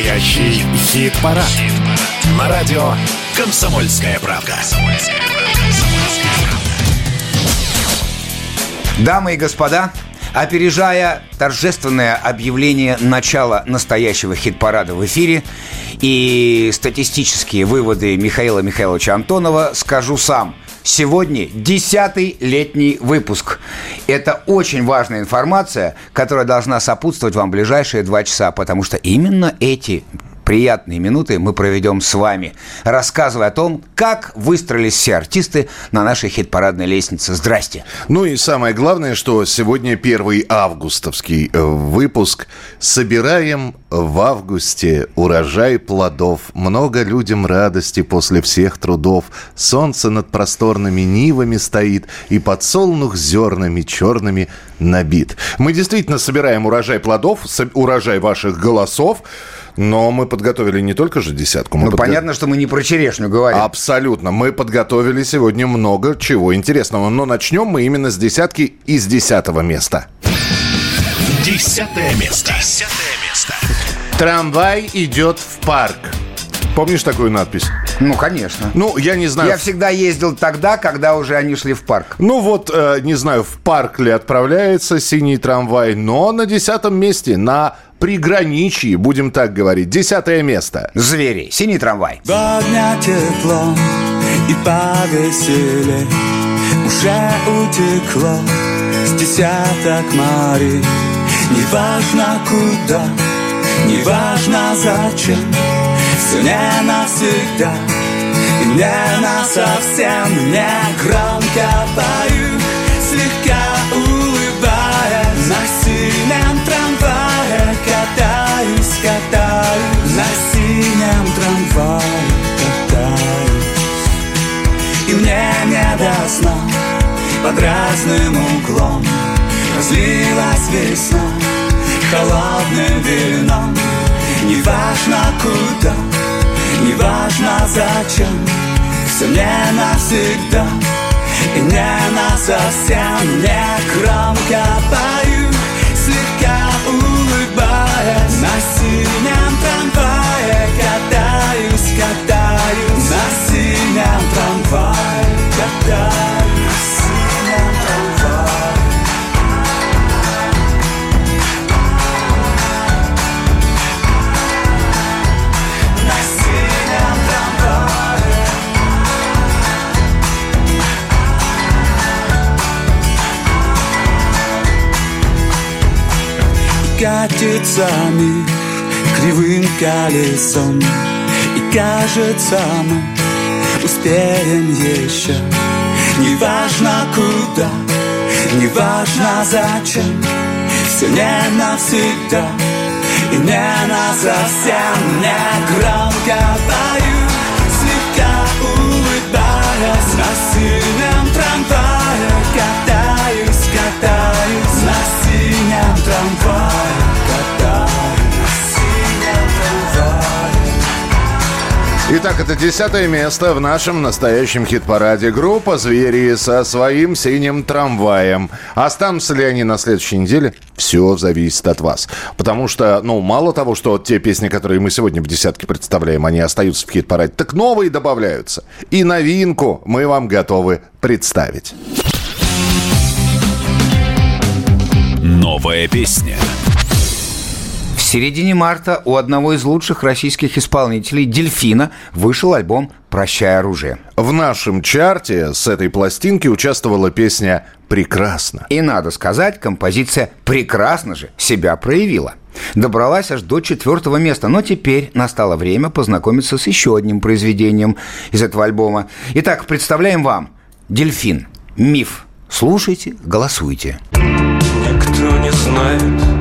Настоящий хит-парад. Хит На радио «Комсомольская правка». Дамы и господа, опережая торжественное объявление начала настоящего хит-парада в эфире и статистические выводы Михаила Михайловича Антонова, скажу сам – Сегодня десятый летний выпуск. Это очень важная информация, которая должна сопутствовать вам ближайшие два часа, потому что именно эти приятные минуты мы проведем с вами, рассказывая о том, как выстроились все артисты на нашей хит-парадной лестнице. Здрасте. Ну и самое главное, что сегодня первый августовский э, выпуск. Собираем в августе урожай плодов. Много людям радости после всех трудов. Солнце над просторными нивами стоит, и подсолнух зернами черными набит. Мы действительно собираем урожай плодов, урожай ваших голосов. Но мы подготовили не только же десятку. Ну, подго... понятно, что мы не про черешню говорим. Абсолютно. Мы подготовили сегодня много чего интересного. Но начнем мы именно с десятки из десятого места. Десятое место. Десятое место. Трамвай идет в парк. Помнишь такую надпись? Ну, конечно. Ну, я не знаю. Я всегда ездил тогда, когда уже они шли в парк. Ну вот, э, не знаю, в парк ли отправляется синий трамвай, но на десятом месте, на приграничье, будем так говорить. Десятое место. Звери. Синий трамвай. Два дня тепло и повеселее Уже утекло с десяток морей Неважно куда, неважно зачем Все не навсегда и не на совсем Не громко пою, слегка улыбаясь На На синем трамвае катаюсь. И мне не до сна под разным углом Разлилась весна. Холодным вином Неважно куда, неважно зачем Все не навсегда. И не на совсем Не громко пою, улыбаясь На синем трамвае катаюсь, катаюсь. На синем трамвае катаюсь катится кривым колесом. И кажется мы успеем еще. Неважно куда, неважно зачем. Все не навсегда и не на совсем. Не громко пою, слегка улыбаясь На синем трамвае катаюсь, катаюсь. На синем трамвае Итак, это десятое место в нашем настоящем хит-параде. Группа «Звери» со своим синим трамваем. Останутся ли они на следующей неделе? Все зависит от вас. Потому что, ну, мало того, что те песни, которые мы сегодня в десятке представляем, они остаются в хит-параде, так новые добавляются. И новинку мы вам готовы представить. Новая песня середине марта у одного из лучших российских исполнителей «Дельфина» вышел альбом «Прощай оружие». В нашем чарте с этой пластинки участвовала песня «Прекрасно». И надо сказать, композиция «Прекрасно же» себя проявила. Добралась аж до четвертого места, но теперь настало время познакомиться с еще одним произведением из этого альбома. Итак, представляем вам «Дельфин. Миф». Слушайте, голосуйте. Никто не знает,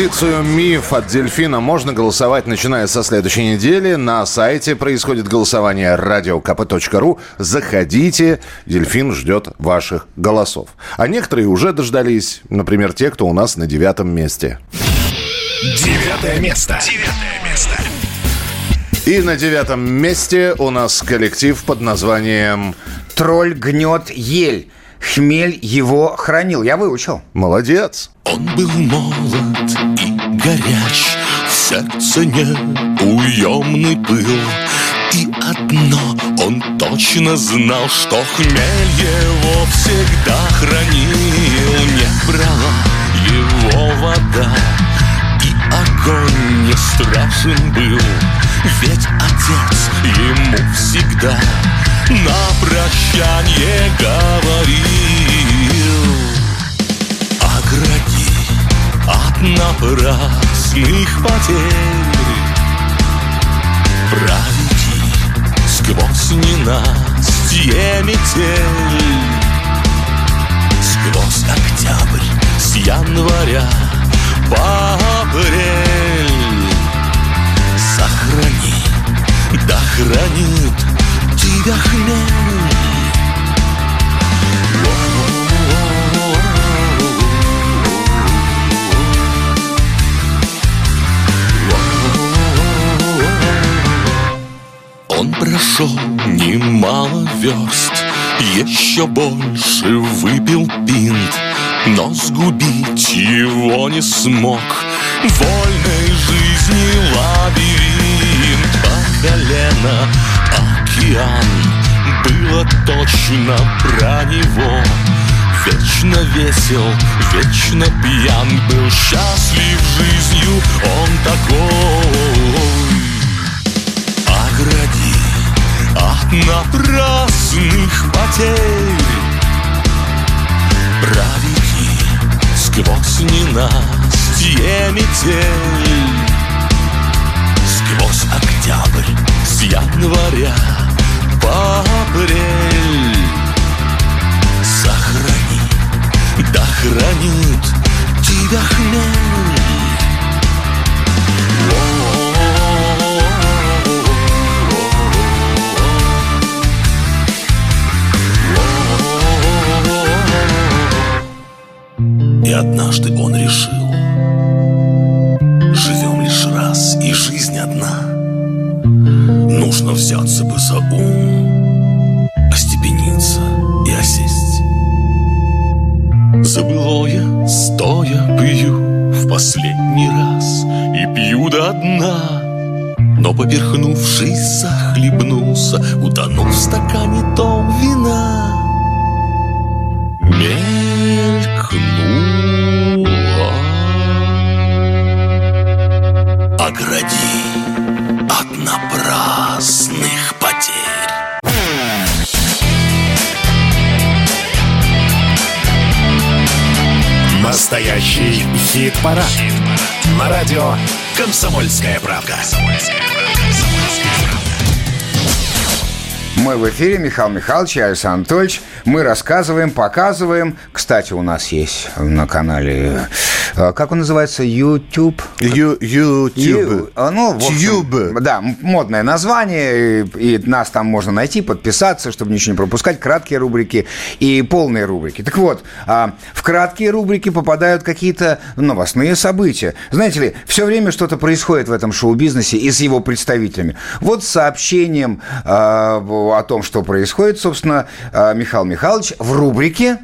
за композицию «Миф» от «Дельфина» можно голосовать, начиная со следующей недели. На сайте происходит голосование radiokp.ru. Заходите, «Дельфин» ждет ваших голосов. А некоторые уже дождались, например, те, кто у нас на девятом месте. Девятое место. Девятое место. И на девятом месте у нас коллектив под названием Тролль гнет ель. Хмель его хранил. Я выучил. «Молодец». Он был молод и горяч, В сердце неуемный был. И одно он точно знал, Что хмель его всегда хранил. Не брала его вода, И огонь не страшен был, Ведь отец ему всегда На прощание говорил от напрасных потерь. Проведи сквозь ненастье метель, Сквозь октябрь с января по апрель. Сохрани, да хранит тебя хмель. Прошел немало верст, еще больше выпил пинт, но сгубить его не смог. Вольной жизни лабиринт. По колено океан. Было точно про него. Вечно весел, вечно пьян. Был счастлив жизнью он такой. Огради от напрасных потерь. Проведи сквозь ненастье метель. Сквозь октябрь с января по апрель. Сохрани, да хранит тебя хмель И однажды он решил Живем лишь раз, и жизнь одна. Нужно взяться бы за ум Остепениться и осесть. Забылое, стоя, пью В последний раз и пью до дна. Но поперхнувшись, захлебнулся Утонув в стакане том вина Огради от напрасных потерь. 9 Настоящий хит-парад. Хит На радио «Комсомольская правка». Мы в эфире, Михаил Михайлович и Александр Анатольевич. Мы рассказываем, показываем. Кстати, у нас есть на канале, как он называется, YouTube? Ю- YouTube. Ю- а, Ну, общем, Тьюб. Да, модное название, и, и нас там можно найти, подписаться, чтобы ничего не пропускать, краткие рубрики и полные рубрики. Так вот, а, в краткие рубрики попадают какие-то новостные события. Знаете ли, все время что-то происходит в этом шоу-бизнесе и с его представителями. Вот с сообщением а, о том, что происходит, собственно, а, Михаил Михайлович в рубрике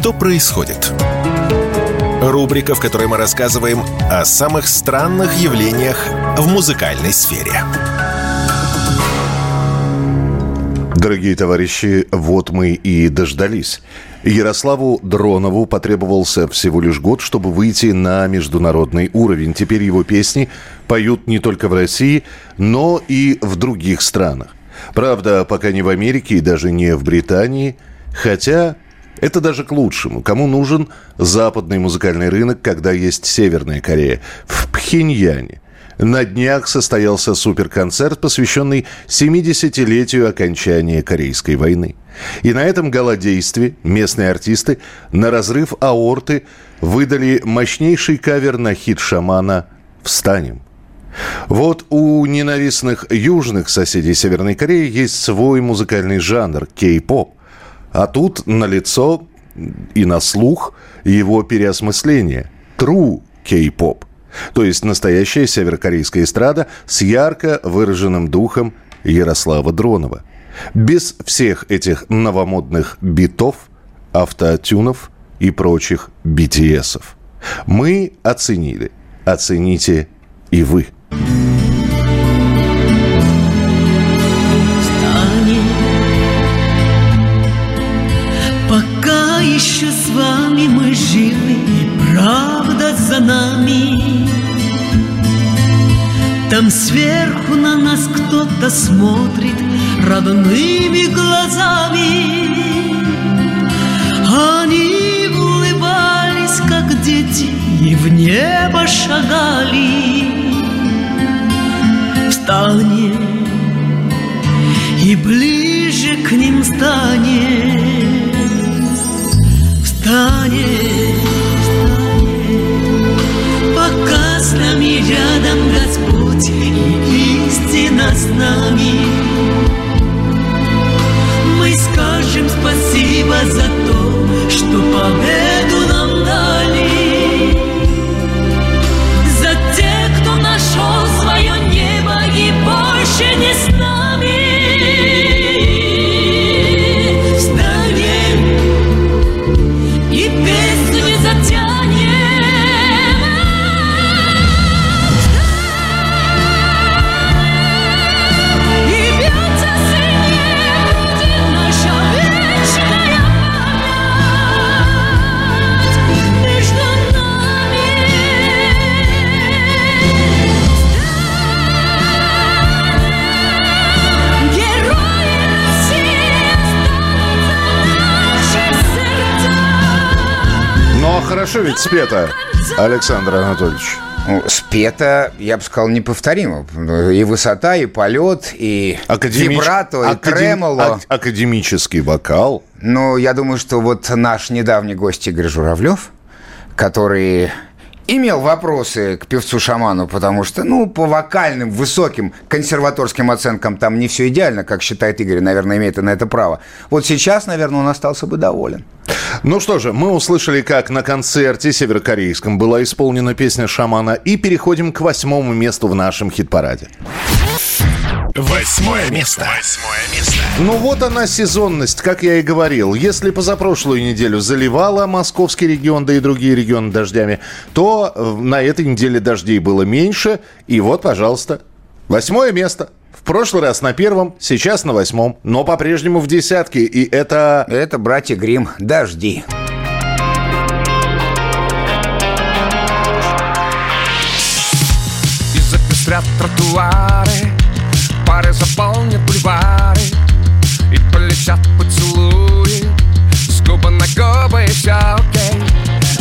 Что происходит? Рубрика, в которой мы рассказываем о самых странных явлениях в музыкальной сфере. Дорогие товарищи, вот мы и дождались. Ярославу Дронову потребовался всего лишь год, чтобы выйти на международный уровень. Теперь его песни поют не только в России, но и в других странах. Правда, пока не в Америке и даже не в Британии, хотя это даже к лучшему. Кому нужен западный музыкальный рынок, когда есть Северная Корея? В Пхеньяне. На днях состоялся суперконцерт, посвященный 70-летию окончания Корейской войны. И на этом галодействе местные артисты на разрыв аорты выдали мощнейший кавер на хит шамана «Встанем». Вот у ненавистных южных соседей Северной Кореи есть свой музыкальный жанр – кей-поп. А тут на лицо и на слух его переосмысление – true кей-поп. То есть настоящая северокорейская эстрада с ярко выраженным духом Ярослава Дронова. Без всех этих новомодных битов, автотюнов и прочих BTS-ов. Мы оценили. Оцените и вы. Там сверху на нас кто-то смотрит родными глазами. Они улыбались, как дети, и в небо шагали. Встанем, и ближе к ним станет. А ведь спето, Александр Анатольевич. Ну, спето, я бы сказал, неповторимо. И высота, и полет, и Академич- вибрато, и академ- тремоло. ак- Академический вокал. Но я думаю, что вот наш недавний гость Игорь Журавлев, который имел вопросы к певцу-шаману, потому что, ну, по вокальным, высоким консерваторским оценкам там не все идеально, как считает Игорь, наверное, имеет на это право. Вот сейчас, наверное, он остался бы доволен. Ну что же, мы услышали, как на концерте северокорейском была исполнена песня «Шамана» и переходим к восьмому месту в нашем хит-параде. Восьмое место. Восьмое место. Ну вот она сезонность, как я и говорил. Если позапрошлую неделю заливала московский регион, да и другие регионы дождями, то э, на этой неделе дождей было меньше. И вот, пожалуйста, восьмое место. В прошлый раз на первом, сейчас на восьмом, но по-прежнему в десятке. И это... Это братья Грим «Дожди». Звучат поцелуи С губы на губы все окей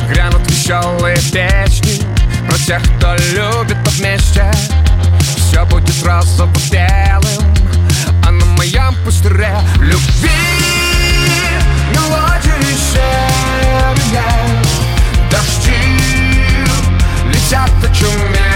Грянут веселые песни Про тех, кто любит вместе Все будет розово-белым А на моем пустыре любви Мелодии серия Дожди летят очумелые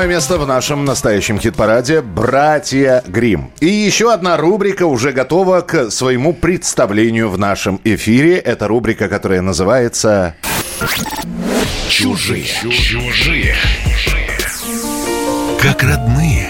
восьмое место в нашем настоящем хит-параде «Братья Грим». И еще одна рубрика уже готова к своему представлению в нашем эфире. Это рубрика, которая называется Чужие. Чужие. Как родные.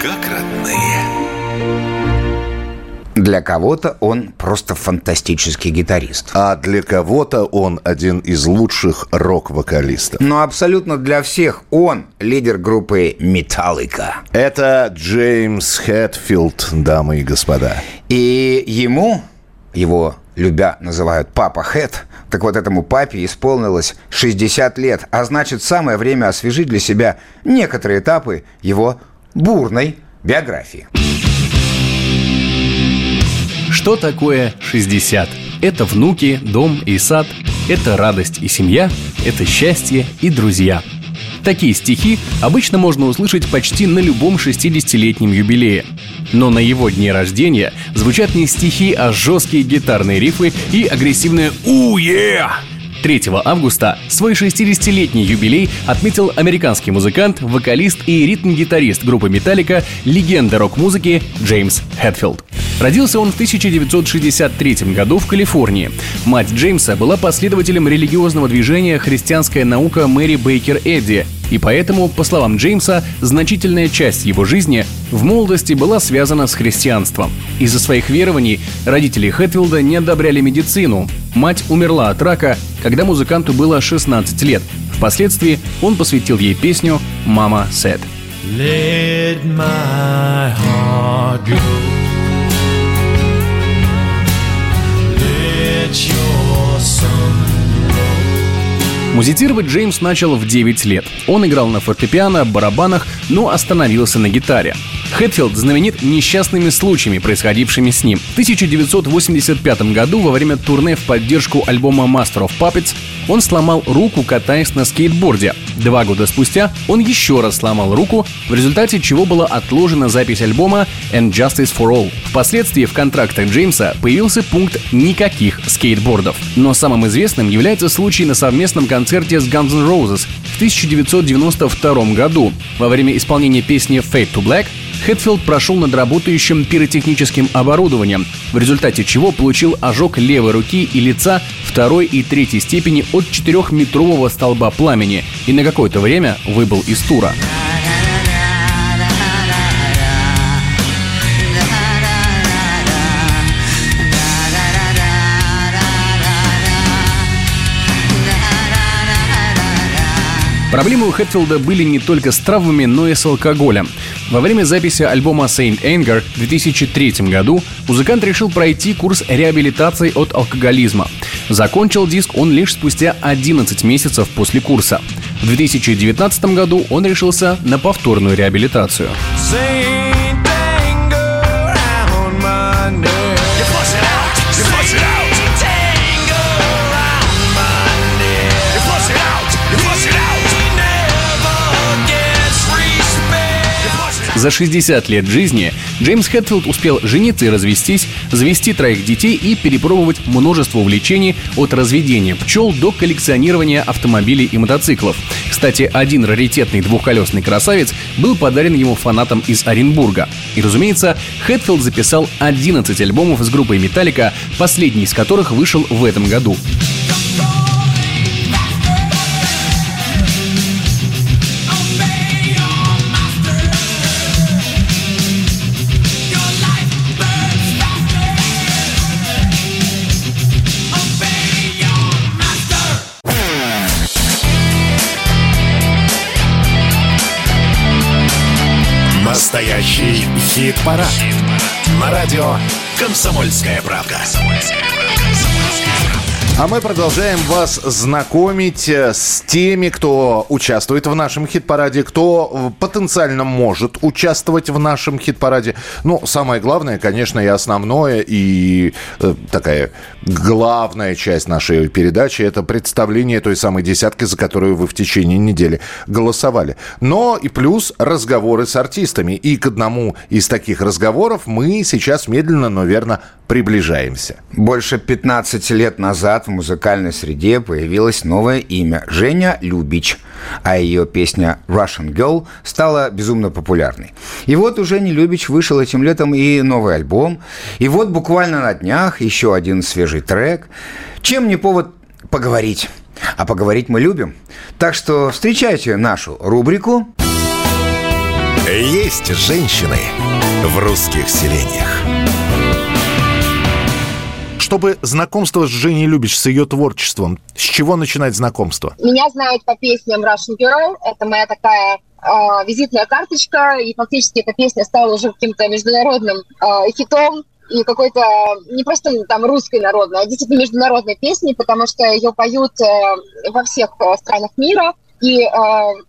Для кого-то он просто фантастический гитарист. А для кого-то он один из лучших рок-вокалистов. Но абсолютно для всех он лидер группы Metallica. Это Джеймс Хэтфилд, дамы и господа. И ему, его любя называют Папа Хэт, так вот этому папе исполнилось 60 лет, а значит самое время освежить для себя некоторые этапы его бурной биографии. Что такое 60? Это внуки, дом и сад, это радость и семья, это счастье и друзья. Такие стихи обычно можно услышать почти на любом 60-летнем юбилее. Но на его дне рождения звучат не стихи, а жесткие гитарные рифы и агрессивное «У-е!». 3 августа свой 60-летний юбилей отметил американский музыкант, вокалист и ритм-гитарист группы «Металлика», легенда рок-музыки Джеймс Хэтфилд. Родился он в 1963 году в Калифорнии. Мать Джеймса была последователем религиозного движения «Христианская наука» Мэри Бейкер Эдди, и поэтому, по словам Джеймса, значительная часть его жизни в молодости была связана с христианством. Из-за своих верований родители Хэтфилда не одобряли медицину. Мать умерла от рака, когда музыканту было 16 лет. Впоследствии он посвятил ей песню «Мама Said». Let my heart go. Музицировать Джеймс начал в 9 лет. Он играл на фортепиано, барабанах, но остановился на гитаре. Хэтфилд знаменит несчастными случаями, происходившими с ним. В 1985 году во время турне в поддержку альбома Master of Puppets он сломал руку, катаясь на скейтборде. Два года спустя он еще раз сломал руку, в результате чего была отложена запись альбома And Justice for All. Впоследствии в контрактах Джеймса появился пункт «никаких скейтбордов». Но самым известным является случай на совместном концерте с Guns N' Roses в 1992 году. Во время исполнения песни Fade to Black Хэтфилд прошел над работающим пиротехническим оборудованием, в результате чего получил ожог левой руки и лица второй и третьей степени от 4-метрового столба пламени и на какое-то время выбыл из тура. Проблемы у Хэтфилда были не только с травмами, но и с алкоголем. Во время записи альбома Saint Anger в 2003 году музыкант решил пройти курс реабилитации от алкоголизма. Закончил диск он лишь спустя 11 месяцев после курса. В 2019 году он решился на повторную реабилитацию. Saint За 60 лет жизни Джеймс Хэтфилд успел жениться и развестись, завести троих детей и перепробовать множество увлечений от разведения пчел до коллекционирования автомобилей и мотоциклов. Кстати, один раритетный двухколесный красавец был подарен ему фанатам из Оренбурга. И, разумеется, Хэтфилд записал 11 альбомов с группой Металлика, последний из которых вышел в этом году. Хит-парад. На радио «Комсомольская правда». А мы продолжаем вас знакомить э, с теми, кто участвует в нашем хит-параде, кто потенциально может участвовать в нашем хит-параде. Ну, самое главное, конечно, и основное, и э, такая главная часть нашей передачи – это представление той самой десятки, за которую вы в течение недели голосовали. Но и плюс разговоры с артистами. И к одному из таких разговоров мы сейчас медленно, но верно приближаемся. Больше 15 лет назад в музыкальной среде появилось новое имя – Женя Любич, а ее песня «Russian Girl» стала безумно популярной. И вот у Жени Любич вышел этим летом и новый альбом, и вот буквально на днях еще один свежий трек. Чем не повод поговорить? А поговорить мы любим. Так что встречайте нашу рубрику Есть женщины в русских селениях. Чтобы знакомство с Женей Любич, с ее творчеством, с чего начинать знакомство? Меня знают по песням Russian Girl. Это моя такая э, визитная карточка. И фактически эта песня стала уже каким-то международным э, хитом. И какой-то не просто там русской народной, а действительно международной песней, потому что ее поют э, во всех э, странах мира. И э,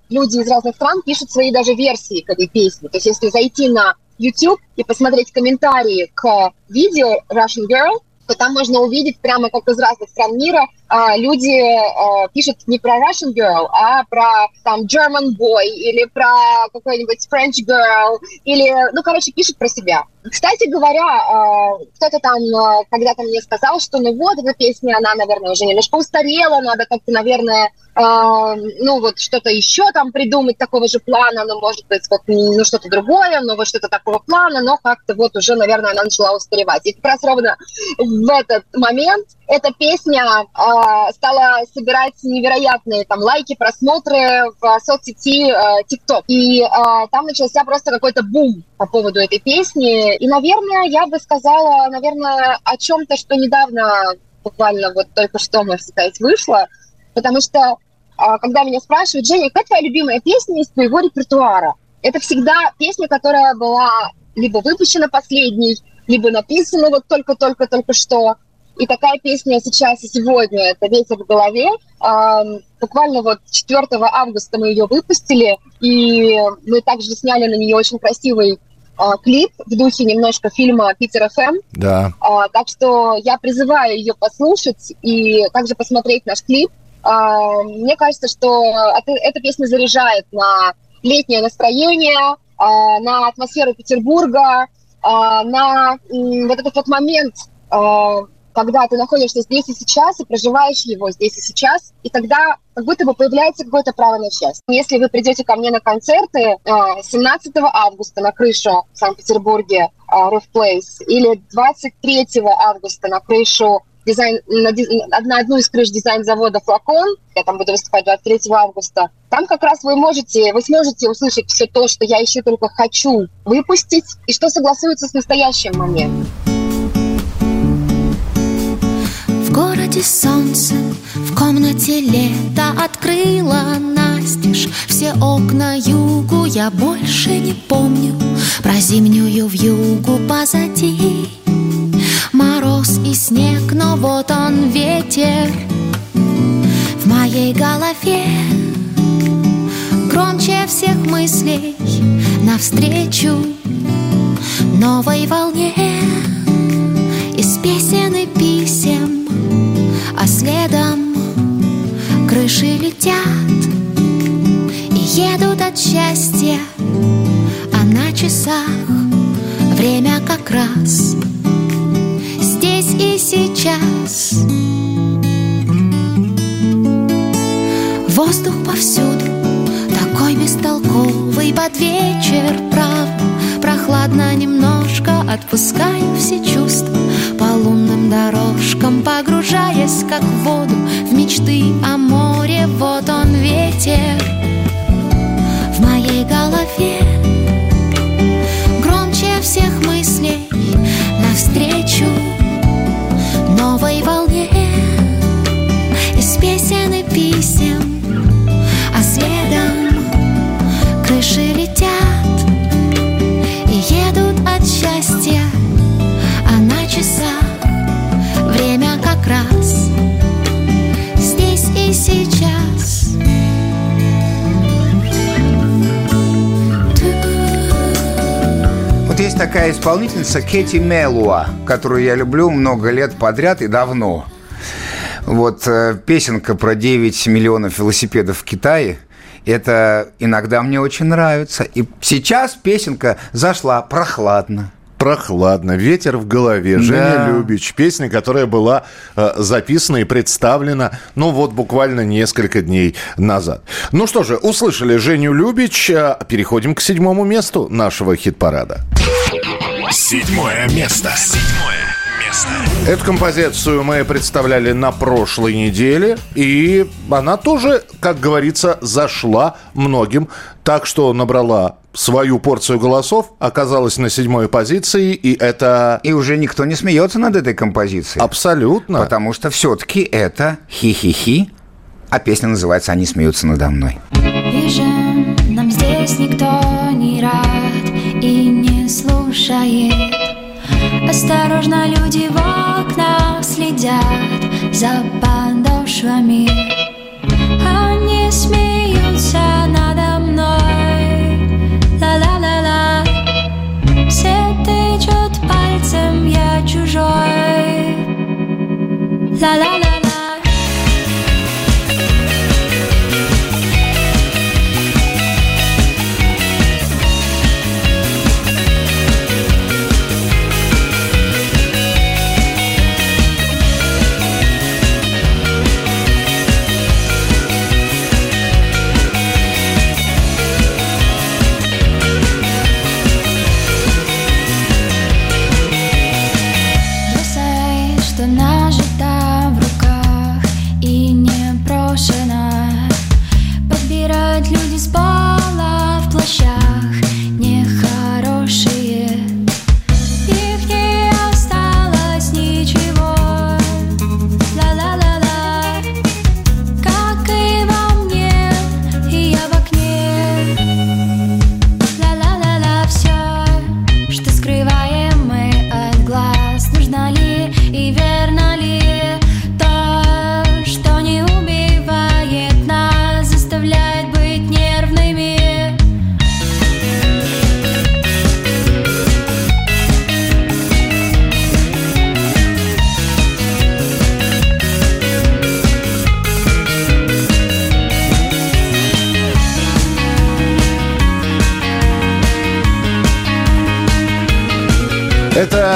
люди из разных стран пишут свои даже версии к этой песне. То есть если зайти на YouTube и посмотреть комментарии к видео Russian Girl, там можно увидеть прямо как из разных стран мира а, люди а, пишут не про Russian girl, а про там German boy или про какой-нибудь French girl или, ну, короче, пишут про себя. Кстати говоря, а, кто-то там а, когда-то мне сказал, что ну вот эта песня, она, наверное, уже немножко устарела, надо как-то, наверное, ну вот что-то еще там придумать такого же плана, ну, может быть, вот, ну, что-то другое, ну, вот что-то такого плана, но как-то вот уже, наверное, она начала устаревать. И как раз ровно в этот момент эта песня э, стала собирать невероятные там лайки, просмотры в соцсети э. И э, там начался просто какой-то бум по поводу этой песни. И, наверное, я бы сказала, наверное, о чем-то, что недавно, буквально вот только что, можно сказать, вышло. Потому что, э, когда меня спрашивают, Женя, какая твоя любимая песня из твоего репертуара? Это всегда песня, которая была либо выпущена последней, либо написана вот только-только-только что. И такая песня сейчас и сегодня, это «Ветер в голове». Эм, буквально вот 4 августа мы ее выпустили, и мы также сняли на нее очень красивый э, клип в духе немножко фильма «Питер ФМ». Да. Э, так что я призываю ее послушать и также посмотреть наш клип. Э, мне кажется, что эта песня заряжает на летнее настроение, на атмосферу Петербурга, на вот этот вот момент, когда ты находишься здесь и сейчас и проживаешь его здесь и сейчас, и тогда как будто бы появляется какое-то право на счастье. Если вы придете ко мне на концерты э, 17 августа на крышу в Санкт-Петербурге э, Roof Place или 23 августа на крышу дизайн, на, на одну из крыш дизайн-завода «Флакон», я там буду выступать 23 августа, там как раз вы можете, вы сможете услышать все то, что я еще только хочу выпустить, и что согласуется с настоящим моментом. В городе солнце, в комнате лето открыла настежь. Все окна югу я больше не помню Про зимнюю вьюгу позади. Мороз и снег, но вот он ветер В моей голове. Громче всех мыслей Навстречу новой волне. Из песен и писем следом крыши летят И едут от счастья, а на часах время как раз здесь и сейчас. Воздух повсюду такой бестолковый под вечер, правда Прохладно немножко, отпускаю все чувства По лунным дорожкам погружаясь, как в воду В мечты о море, вот он ветер В моей голове. Громче всех мыслей навстречу Новой волне такая исполнительница Кэти Мелуа, которую я люблю много лет подряд и давно. Вот э, песенка про 9 миллионов велосипедов в Китае. Это иногда мне очень нравится. И сейчас песенка зашла прохладно. Прохладно, ветер в голове, Женя Да. Любич. Песня, которая была э, записана и представлена, ну вот буквально несколько дней назад. Ну что же, услышали Женю Любич. э, Переходим к седьмому месту нашего хит-парада. Седьмое место. Седьмое место. Эту композицию мы представляли на прошлой неделе, и она тоже, как говорится, зашла многим, так что набрала свою порцию голосов, оказалась на седьмой позиции, и это... И уже никто не смеется над этой композицией. Абсолютно. Потому что все-таки это хи-хи-хи, а песня называется «Они смеются надо мной». Бежим, нам здесь никто не рад и не слушает. Осторожно, люди в окнах следят за подошвами. Они смеются надо мной. Ла-ла-ла-ла. Все тычут пальцем, я чужой. Ла-ла-ла-ла.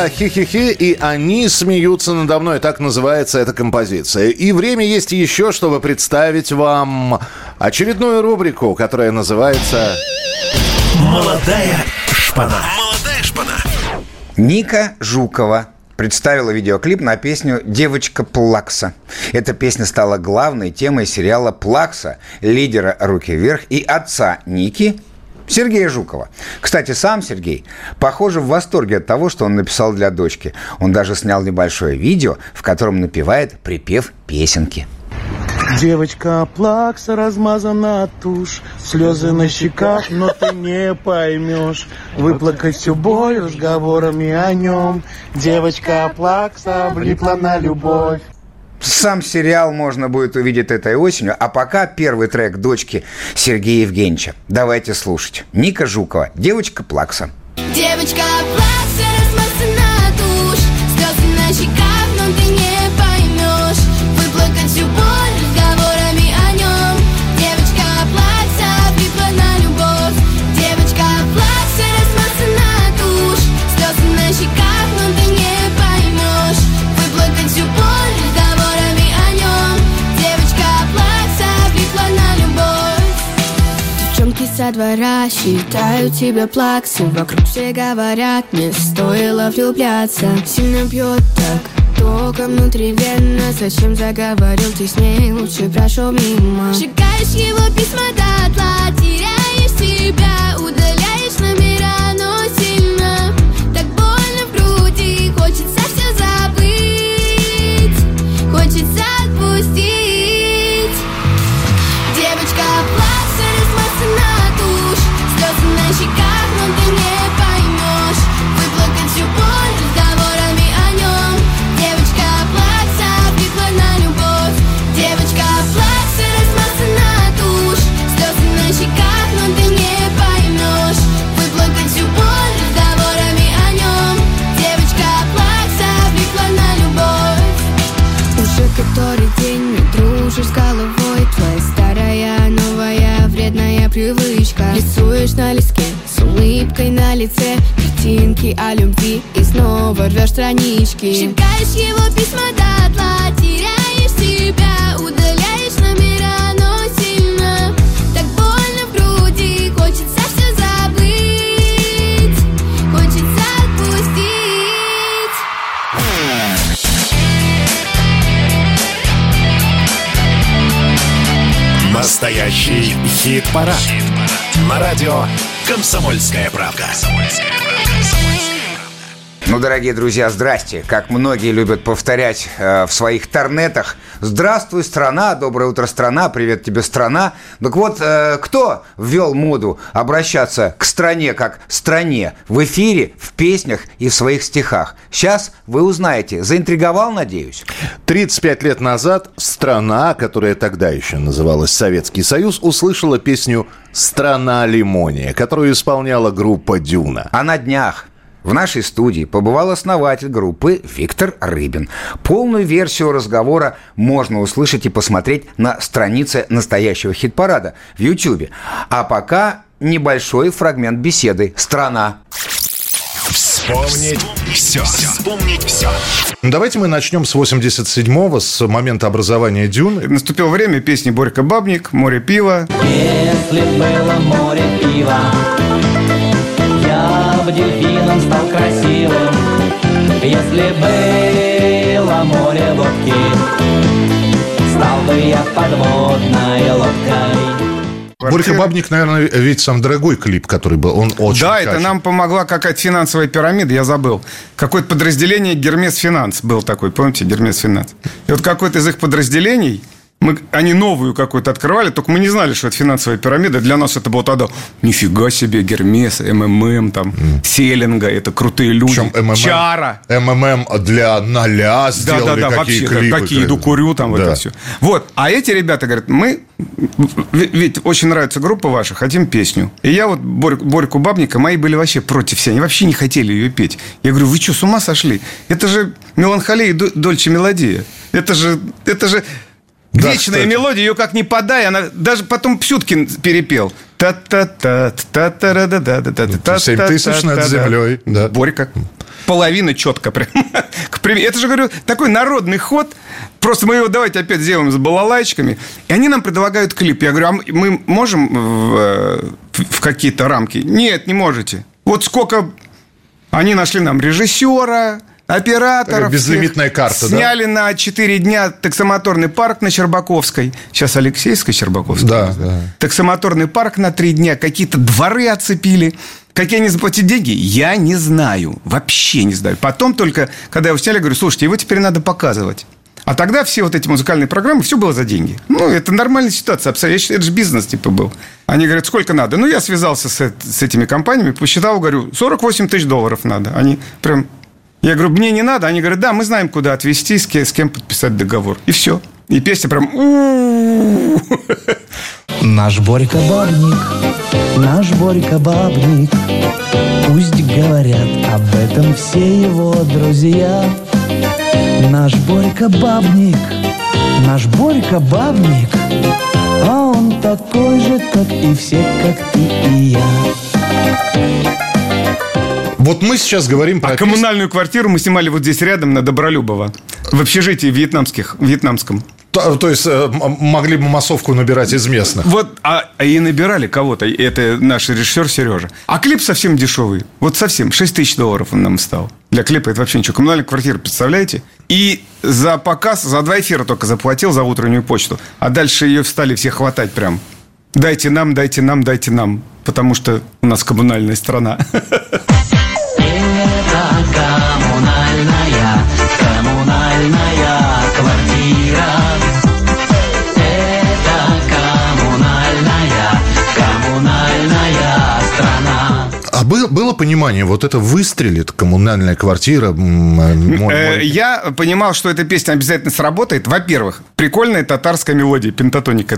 Хи-хи-хи, и они смеются надо мной. Так называется эта композиция. И время есть еще, чтобы представить вам очередную рубрику, которая называется... Молодая шпана. Молодая шпана. Ника Жукова представила видеоклип на песню «Девочка Плакса». Эта песня стала главной темой сериала «Плакса» лидера «Руки вверх» и отца Ники Сергея Жукова. Кстати, сам Сергей, похоже, в восторге от того, что он написал для дочки. Он даже снял небольшое видео, в котором напевает припев песенки. Девочка плакса размазана тушь, слезы на щеках, но ты не поймешь. Выплакать всю боль разговорами о нем. Девочка плакса влипла на любовь. Сам сериал можно будет увидеть этой осенью, а пока первый трек дочки Сергея Евгеньевича. Давайте слушать. Ника Жукова, девочка Плакса. Девочка со двора Считаю тебя плаксы. Вокруг все говорят Не стоило влюбляться. Сильно бьет так Только внутривенно. Зачем заговорил ты с ней? Лучше прошел мимо. Сжигаешь его письма дотла Теряешь себя Удаляешь номера Но сильно Так больно в груди. Хочется все забыть Хочется отпустить Рисуешь на листке с улыбкой на лице Картинки о любви и снова рвешь странички Сжигаешь его письма дотла Теряешь себя, удаляешь номера Но сильно, так больно в груди Хочется все забыть Хочется отпустить Настоящий хит-парад. На радио «Комсомольская правка». Ну, дорогие друзья, здрасте. Как многие любят повторять э, в своих торнетах. Здравствуй, страна, доброе утро, страна, привет тебе, страна. Так вот, э, кто ввел моду обращаться к стране как стране в эфире, в песнях и в своих стихах? Сейчас вы узнаете. Заинтриговал, надеюсь? 35 лет назад страна, которая тогда еще называлась Советский Союз, услышала песню «Страна лимония», которую исполняла группа «Дюна». А на днях в нашей студии побывал основатель группы Виктор Рыбин. Полную версию разговора можно услышать и посмотреть на странице настоящего хит-парада в YouTube. А пока небольшой фрагмент беседы «Страна». Вспомнить все. Вспомнить все. Ну, Давайте мы начнем с 87-го, с момента образования Дюн. Наступило время песни Борька Бабник, «Море пива». Если было море пива, я бы дельфином стал красивым. Если было море водки, стал бы я подводной лодкой. Борька Бабник, наверное, ведь сам дорогой клип, который был. Он очень да, это качественный. нам помогла какая-то финансовая пирамида, я забыл. Какое-то подразделение Гермес Финанс был такой, помните, Гермес Финанс? И вот какое-то из их подразделений, мы, они новую какую-то открывали, только мы не знали, что это финансовая пирамида. Для нас это было тогда, нифига себе, Гермес, МММ, там, Селинга, это крутые люди. Причем МММ, Чара. МММ для ноля сделали да, да, какие вообще, клипы. какие иду курю, там Да. это все. Вот, а эти ребята говорят, мы, ведь очень нравится группа ваша, хотим песню. И я вот Борь- Борьку Бабника, мои были вообще против все, они вообще не хотели ее петь. Я говорю, вы что, с ума сошли? Это же меланхолия и до- дольче мелодия. Это же, это же Да, вечная кстати. мелодия, ее как ни подай, она даже потом Псюткин перепел. та та та та та та та та та та Семь тысяч над землей, да. Борька. Половина четко прям. Это же, говорю, такой народный ход. Просто мы его давайте опять сделаем с балалайчиками. И они нам предлагают клип. Я говорю, а мы можем в, э, в какие-то рамки? Нет, не можете. Вот сколько они нашли нам режиссера, операторов. Такая безлимитная карта, да? Сняли на 4 дня таксомоторный парк на Щербаковской. Сейчас Алексейская Щербаковская. Да, да. Таксомоторный парк на 3 дня. Какие-то дворы оцепили. Какие они заплатили деньги, я не знаю. Вообще не знаю. Потом только, когда его сняли, говорю, слушайте, его теперь надо показывать. А тогда все вот эти музыкальные программы, все было за деньги. Ну, это нормальная ситуация. абсолютно. Я считаю, это же бизнес типа был. Они говорят, сколько надо? Ну, я связался с, с этими компаниями, посчитал, говорю, 48 тысяч долларов надо. Они прям... Я говорю, мне не надо. Они говорят, да, мы знаем, куда отвезти, с кем, с кем подписать договор. И все. И песня прям... Наш Борька Бабник, наш Борька Бабник, Пусть говорят об этом все его друзья. Наш Борька Бабник, наш Борька Бабник, А он такой же, как и все, как ты и я. Вот мы сейчас говорим про... А коммунальную квартиру мы снимали вот здесь рядом, на Добролюбово. В общежитии вьетнамских, вьетнамском. То, то есть э, могли бы массовку набирать из местных. Вот, а, а и набирали кого-то. Это наш режиссер Сережа. А клип совсем дешевый. Вот совсем. 6 тысяч долларов он нам стал. Для клипа это вообще ничего. Коммунальная квартира, представляете? И за показ, за два эфира только заплатил за утреннюю почту. А дальше ее стали все хватать прям. Дайте нам, дайте нам, дайте нам. Потому что у нас коммунальная страна. А был- было понимание, вот это выстрелит коммунальная квартира. э, мой- мой- Я понимал, что эта песня обязательно сработает. Во-первых, прикольная татарская мелодия, пентатоника.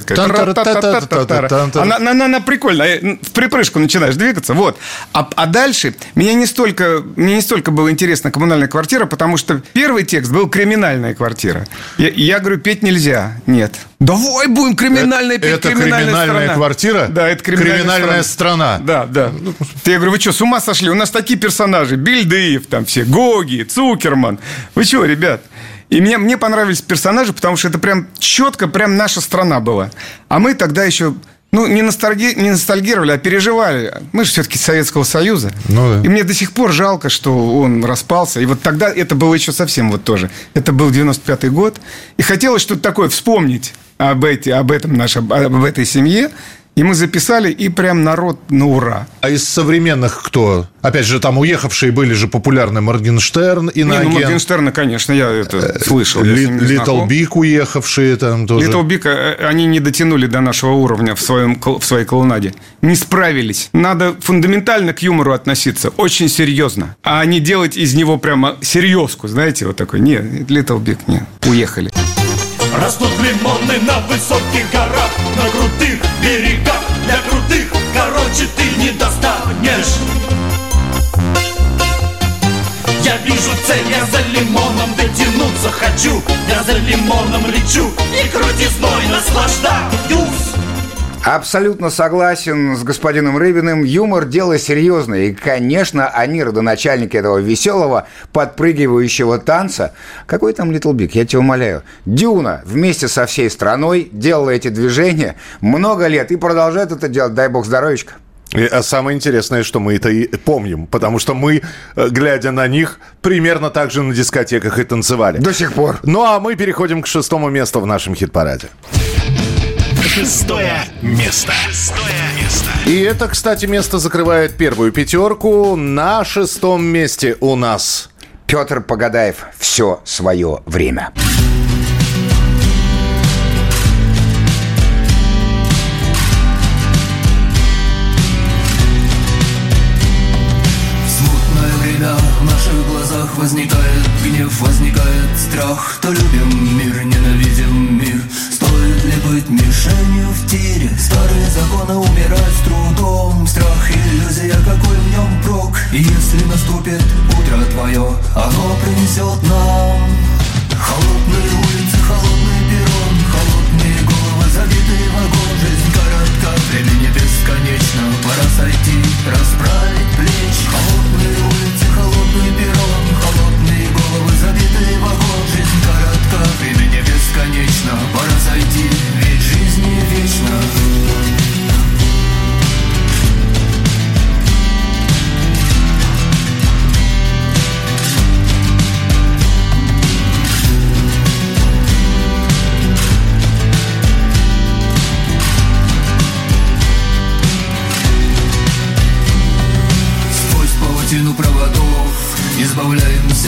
Она, она, она прикольная. Э, В припрыжку начинаешь двигаться. Вот. А, а дальше меня не столько, мне не столько было интересна коммунальная квартира, потому что первый текст был криминальная квартира. Я, я говорю, петь нельзя. Нет. Давай будем криминальная петь, Это криминальная, криминальная страна. квартира? Да, это криминальная, Криминальная страна. Да, да. Я говорю, вы что, с ума сошли? У нас такие персонажи. Бильдыев, там все, Гоги, Цукерман. Вы что, ребят? И мне, мне понравились персонажи, потому что это прям четко, прям наша страна была. А мы тогда еще, ну, не, ностальги, не ностальгировали, а переживали. Мы же все-таки Советского Союза. Ну да. И мне до сих пор жалко, что он распался. И вот тогда это было еще совсем вот тоже. Это был 95-й год. И хотелось что-то такое вспомнить об, эти, об этом нашем, об этой семье. И мы записали, и прям народ на ура. А из современных кто? Опять же, там уехавшие были же популярны Моргенштерн и Не, ну, Моргенштерна, конечно, я это слышал. я с ним не Литл. Биг уехавшие там тоже. Литл Биг, э, они не дотянули до нашего уровня в, своем, в своей клоунаде. Не справились. Надо фундаментально к юмору относиться, очень серьезно. А не делать из него прямо серьезку, знаете, вот такой. Нет, Литл Биг, нет, уехали. Растут лимоны на высоких горах, на крутых берегах. Для крутых, короче, ты не достанешь. Я вижу цель, я за лимоном дотянуться хочу. Я за лимоном лечу и крутизной наслаждаюсь. Абсолютно согласен с господином Рыбиным. Юмор – дело серьезное. И, конечно, они родоначальники этого веселого, подпрыгивающего танца. Какой там Литл Биг, я тебя умоляю. Дюна вместе со всей страной делала эти движения много лет и продолжает это делать. Дай бог здоровечка. И, а самое интересное, что мы это и помним, потому что мы, э, глядя на них, примерно так же на дискотеках и танцевали. До сих пор. Ну а мы переходим к шестому месту в нашем хит-параде. Шестое место. Шестое место. И это, кстати, место закрывает первую пятерку. На шестом месте у нас Петр Погадаев «Все свое время». Смутное время в наших глазах возникает Гнев возникает страх То любим мир, Законы умирать с трудом. Страх, иллюзия, какой в нем прок. Если наступит утро твое Оно принесет нам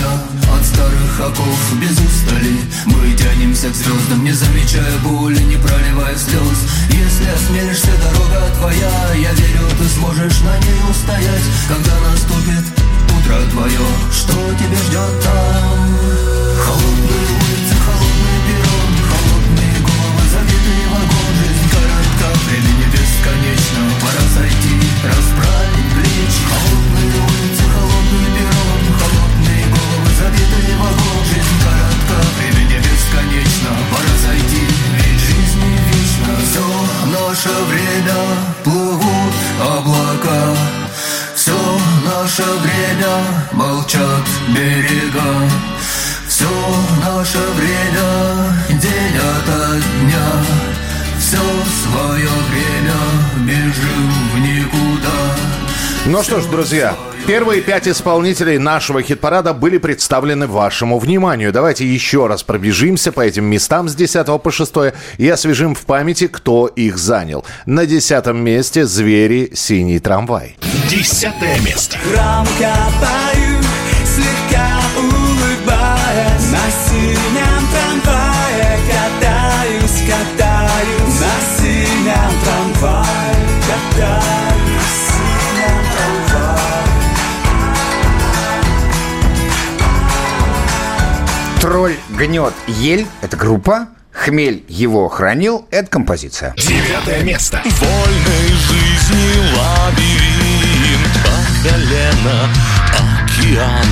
Избавляемся от старых оков Без устали. Мы тянемся к звездам Не замечая боли, не проливая слез Если осмелишься, дорога твоя Я верю, ты сможешь на ней устоять. Когда наступит утро твое Что тебя ждет там? Холодные улицы, холодный перрон Холодные головы, забитый вагон Жизнь коротка, времени бесконечно. Пора сойти, расправить вечно пора зайти. Ведь жизнь не вечна Все наше время. Плывут облака Все наше время молчат берега. Все наше время день ото дня. Все свое время бежим. Ну что ж, друзья, первые пять исполнителей нашего хит-парада были представлены вашему вниманию. Давайте еще раз пробежимся по этим местам с 10 по 6 и освежим в памяти, кто их занял. На десятом месте «Звери. Синий трамвай». Десятое место. Громко пою, гнет ель – это группа. Хмель его хранил – это композиция. Девятое место. Вольной жизни лабиринт по колено океан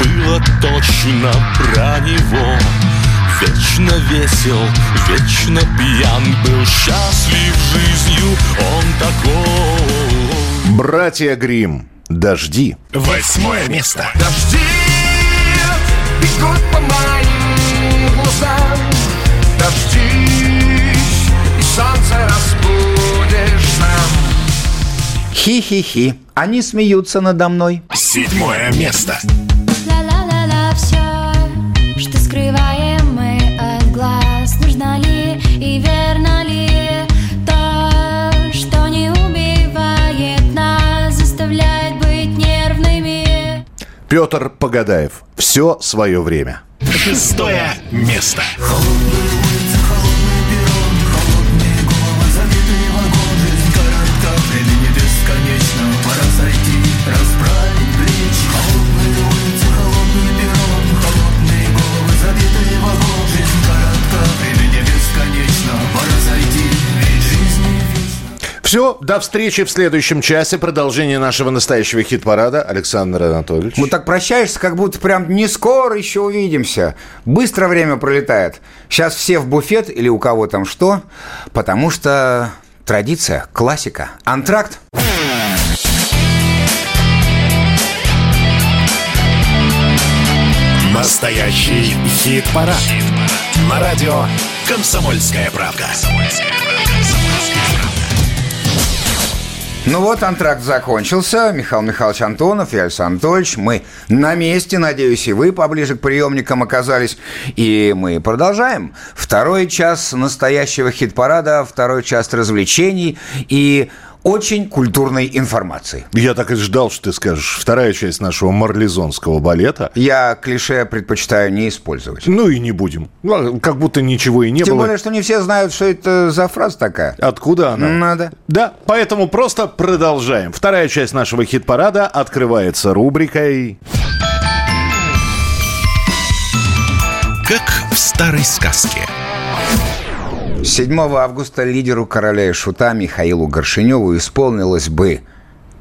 Было точно про него Вечно весел, вечно пьян Был счастлив жизнью он такой Братья Грим. Дожди. Восьмое место. Дожди бегут по моим глазам Дождись, и солнце разбудишь сам Хи-хи-хи. Они смеются надо мной. Седьмое место. Петр Погадаев. Все свое время. Шестое место. Все, до встречи в следующем часе. Продолжение нашего настоящего хит-парада. Александр Анатольевич. Вот так прощаешься, как будто прям не скоро еще увидимся. Быстро время пролетает. Сейчас все в буфет или у кого там что, потому что традиция, классика. Антракт. Настоящий хит-парад. На радио «Комсомольская правда». Ну вот, антракт закончился. Михаил Михайлович Антонов и Александр Анатольевич. Мы на месте. Надеюсь, и вы поближе к приемникам оказались. И мы продолжаем. Второй час настоящего хит-парада, второй час развлечений и очень культурной информации. Я так и ждал, что ты скажешь. Вторая часть нашего марлезонского балета. Я клише предпочитаю не использовать. Ну и не будем. Ну, Как будто ничего и не Тем было. более, что не все знают, что это за фраза такая. Откуда она? Надо. Да, поэтому просто продолжаем. Вторая часть нашего хит-парада открывается рубрикой Как в старой сказке. 7 августа лидеру короля и шута Михаилу Горшиневу исполнилось бы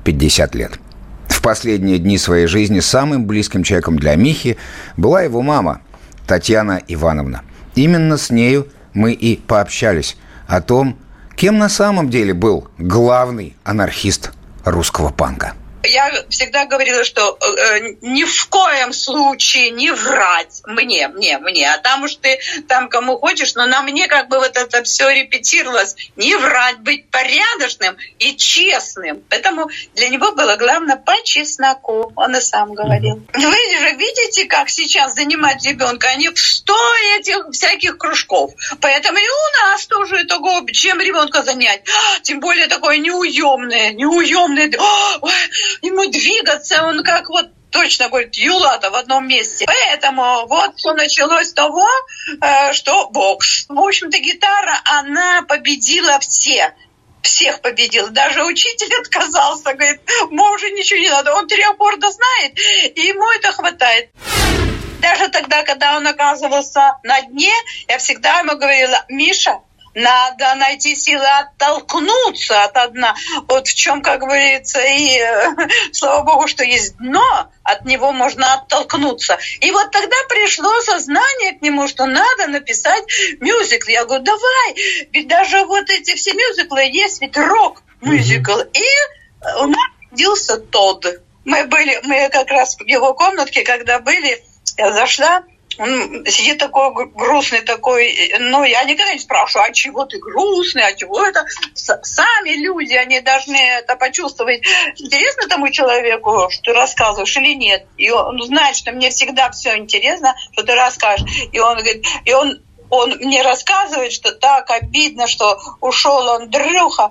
50 лет. В последние дни своей жизни самым близким человеком для Михи была его мама Татьяна Ивановна. Именно с нею мы и пообщались о том, кем на самом деле был главный анархист русского панка. Я всегда говорила, что э, ни в коем случае не врать мне, мне, мне. А там уж ты там кому хочешь, но на мне как бы вот это все репетировалось. Не врать, быть порядочным и честным. Поэтому для него было главное по чесноку. Он и сам говорил. Вы же видите, как сейчас занимать ребенка? Они в сто этих всяких кружков. Поэтому и у нас тоже того, чем ребенка занять. А, Тем более такое неуемное, неуемное. Ой, ему двигаться, он как вот точно говорит, Юлата в одном месте. Поэтому вот все началось с того, э, что бокс. В общем-то, гитара, она победила все всех победил. Даже учитель отказался, говорит, уже ничего не надо. Он три аккорда знает, и ему это хватает. Даже тогда, когда он оказывался на дне, я всегда ему говорила, Миша, надо найти силы оттолкнуться от дна. Вот в чем, как говорится, и э, слава богу, что есть дно, от него можно оттолкнуться. И вот тогда пришло сознание к нему, что надо написать мюзикл. Я говорю, давай, ведь даже вот эти все мюзиклы есть, ведь рок-мюзикл. И у нас родился Тодд. Мы были, мы как раз в его комнатке, когда были, я зашла, он сидит такой гру- грустный такой, ну, я никогда не спрашиваю, а чего ты грустный, а чего это? С- Сами люди, они должны это почувствовать. Интересно тому человеку, что ты рассказываешь или нет? И он знает, что мне всегда все интересно, что ты расскажешь. И он говорит, и он он мне рассказывает, что так обидно, что ушел Андрюха.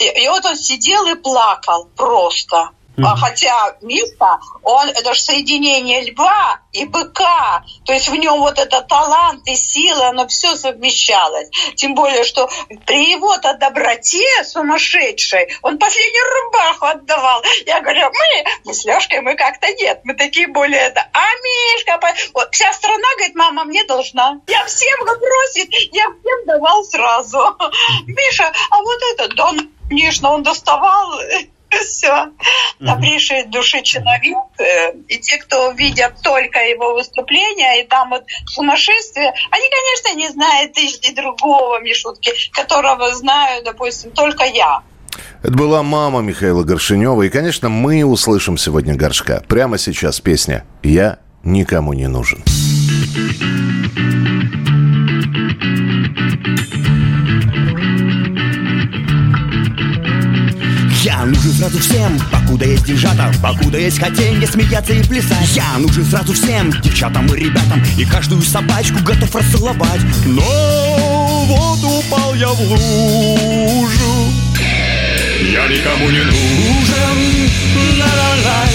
И, и вот он сидел и плакал просто. А хотя Миша, он это же соединение льва и быка. То есть в нем вот этот талант и сила, оно все совмещалось. Тем более, что при его-то доброте сумасшедшей он последнюю рубаху отдавал. Я говорю, мы, мы с Лешкой, мы как-то нет. Мы такие более это. А Мишка, вот вся страна говорит, мама, мне должна. Я всем просит, я всем давал сразу. Миша, а вот это, да, конечно, он доставал все. Добрейшей души человек. э, И те, кто видят только его выступления, и там вот сумасшествие, они, конечно, не знают и, другого Мишутки, которого знаю, допустим, только я. Это была мама Михаила Горшинева. И, конечно, мы услышим сегодня Горшка. Прямо сейчас песня «Я никому не нужен». Я нужен сразу всем, покуда есть деньжата Покуда есть хотенье смеяться и плясать. Я нужен сразу всем, девчатам и ребятам И каждую собачку готов расцеловать. Но вот упал я в лужу. Я никому не нужен, ла-ла-лай.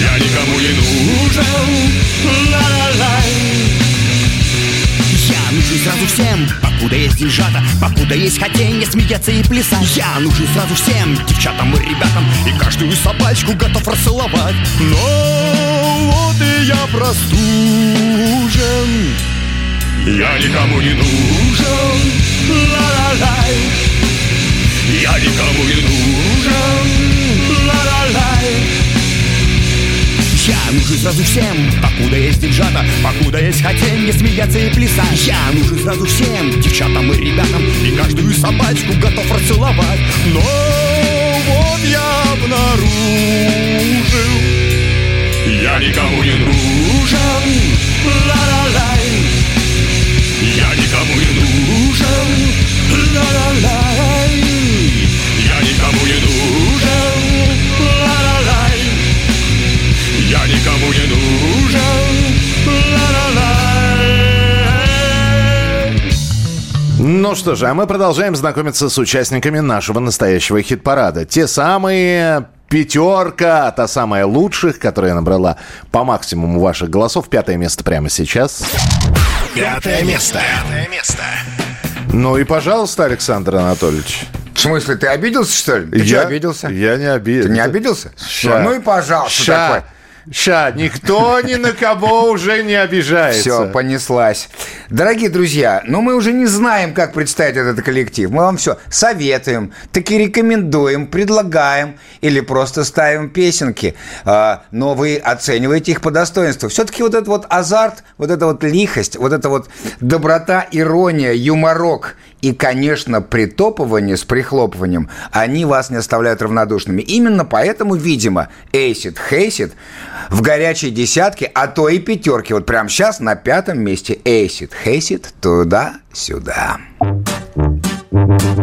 Я никому не нужен, ла-ла-лай. Я нужен сразу всем, покуда есть деньжата Покуда есть хотенье смеяться и плясать. Я нужен сразу всем, девчатам и ребятам И каждую собачку готов расцеловать. Но вот и я простужен. Я никому не нужен, ла-ла-лай. Я никому не нужен, Я нужен сразу всем, покуда есть деньжата Покуда есть хотенье смеяться и плясать Я нужен сразу всем, девчатам и ребятам И каждую собачку готов расцеловать Но вот я обнаружил Я никому не нужен, ла-ла-лай. Я никому не нужен, ла-ла-лай. Ну что же, а мы продолжаем знакомиться с участниками нашего настоящего хит-парада. Те самые пятерка, та самая лучших, которая набрала по максимуму ваших голосов. Пятое место прямо сейчас. Пятое место. Пятое место. Ну и, пожалуйста, Александр Анатольевич. В смысле, ты обиделся, что ли? Ты Я- что, обиделся? Я не обиделся. Ты не обиделся? Ща. Ну и пожалуйста, Ща. такой. Ща, никто ни на кого уже не обижается. Все, понеслась. Дорогие друзья, ну мы уже не знаем, как представить этот коллектив. Мы вам все советуем, таки рекомендуем, предлагаем или просто ставим песенки. А, но вы оцениваете их по достоинству. Все-таки вот этот вот азарт, вот эта вот лихость, вот эта вот доброта, ирония, юморок и, конечно, притопывание с прихлопыванием, они вас не оставляют равнодушными. Именно поэтому, видимо, Эйсид Хейсид в горячей десятке, а то и пятерке. Вот прямо сейчас на пятом месте Эйсид Хейсид туда-сюда.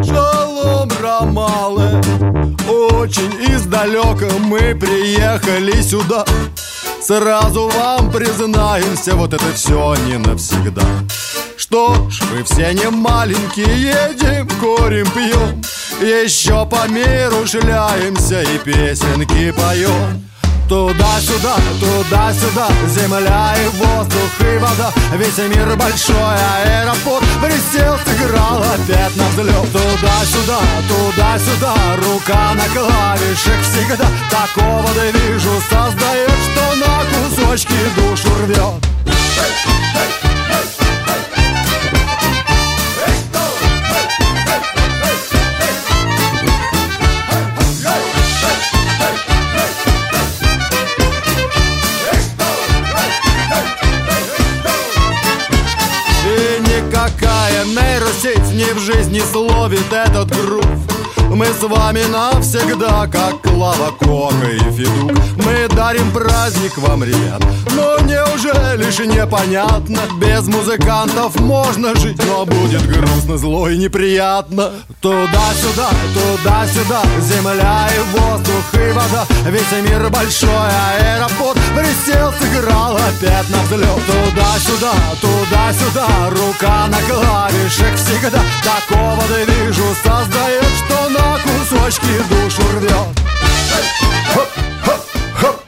Шалом, Рамалы, очень издалека мы приехали сюда. Сразу вам признаемся, вот это все не навсегда. Что ж, вы все не маленькие, едем, курим, пьем. Еще по миру шляемся и песенки поем. Туда-сюда, туда-сюда, земля и воздух и вода. Весь мир большой, аэропорт присел, сыграл опять на взлет. Туда-сюда, туда-сюда, рука на клавишах всегда. Такого движу создает, что на кусочки душу рвет ни в жизни словит этот грув. Мы с вами навсегда, как Клава Кока и Федук Мы дарим праздник вам, ребят Но неужели же непонятно? Без музыкантов можно жить Но будет грустно, зло и неприятно. Туда-сюда, туда-сюда Земля и воздух и вода. Весь мир большой аэропорт Присел, сыграл опять на взлет Туда-сюда, туда-сюда Рука на клавишах всегда. Такого движу создает Что на кусочки душу рвет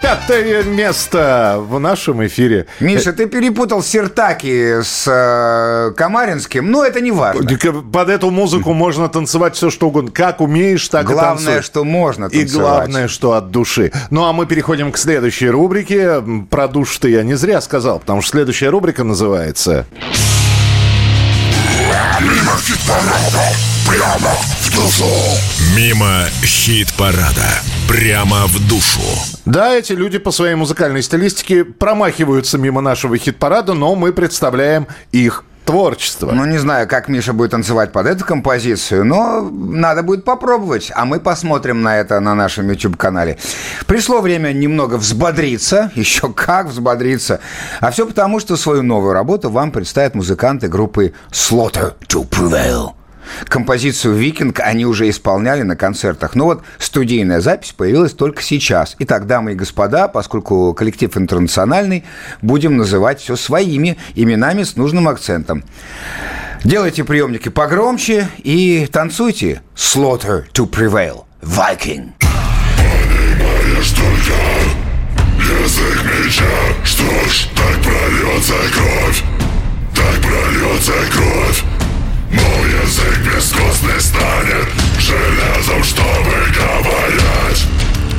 Пятое место в нашем эфире. Миша, ты перепутал Сертаки с э, Камаринским, но это не важно. Под эту музыку можно танцевать все, что угодно. Как умеешь, так и Главное, танцуй. что можно И танцевать. главное, что от души. Ну, а мы переходим к следующей рубрике. Про душ-то я не зря сказал, потому что следующая рубрика называется... Мимо хит-парада, прямо в душу. Мимо хит-парада. Прямо в душу. Да, эти люди по своей музыкальной стилистике промахиваются мимо нашего хит-парада, но мы представляем их творчество. Ну, не знаю, как Миша будет танцевать под эту композицию, но надо будет попробовать. А мы посмотрим на это на нашем YouTube-канале. Пришло время немного взбодриться. Еще как взбодриться. А все потому, что свою новую работу вам представят музыканты группы Slaughter to Prevail. Композицию «Викинг» они уже исполняли на концертах. Но вот студийная запись появилась только сейчас. Итак, дамы и господа, поскольку коллектив интернациональный, будем называть все своими именами с нужным акцентом. Делайте приемники погромче и танцуйте «Slaughter to Prevail» «Viking». Язык меча Что ж, так прольется кровь Так прольется кровь Мой язык бескостный станет Железом, чтобы говорить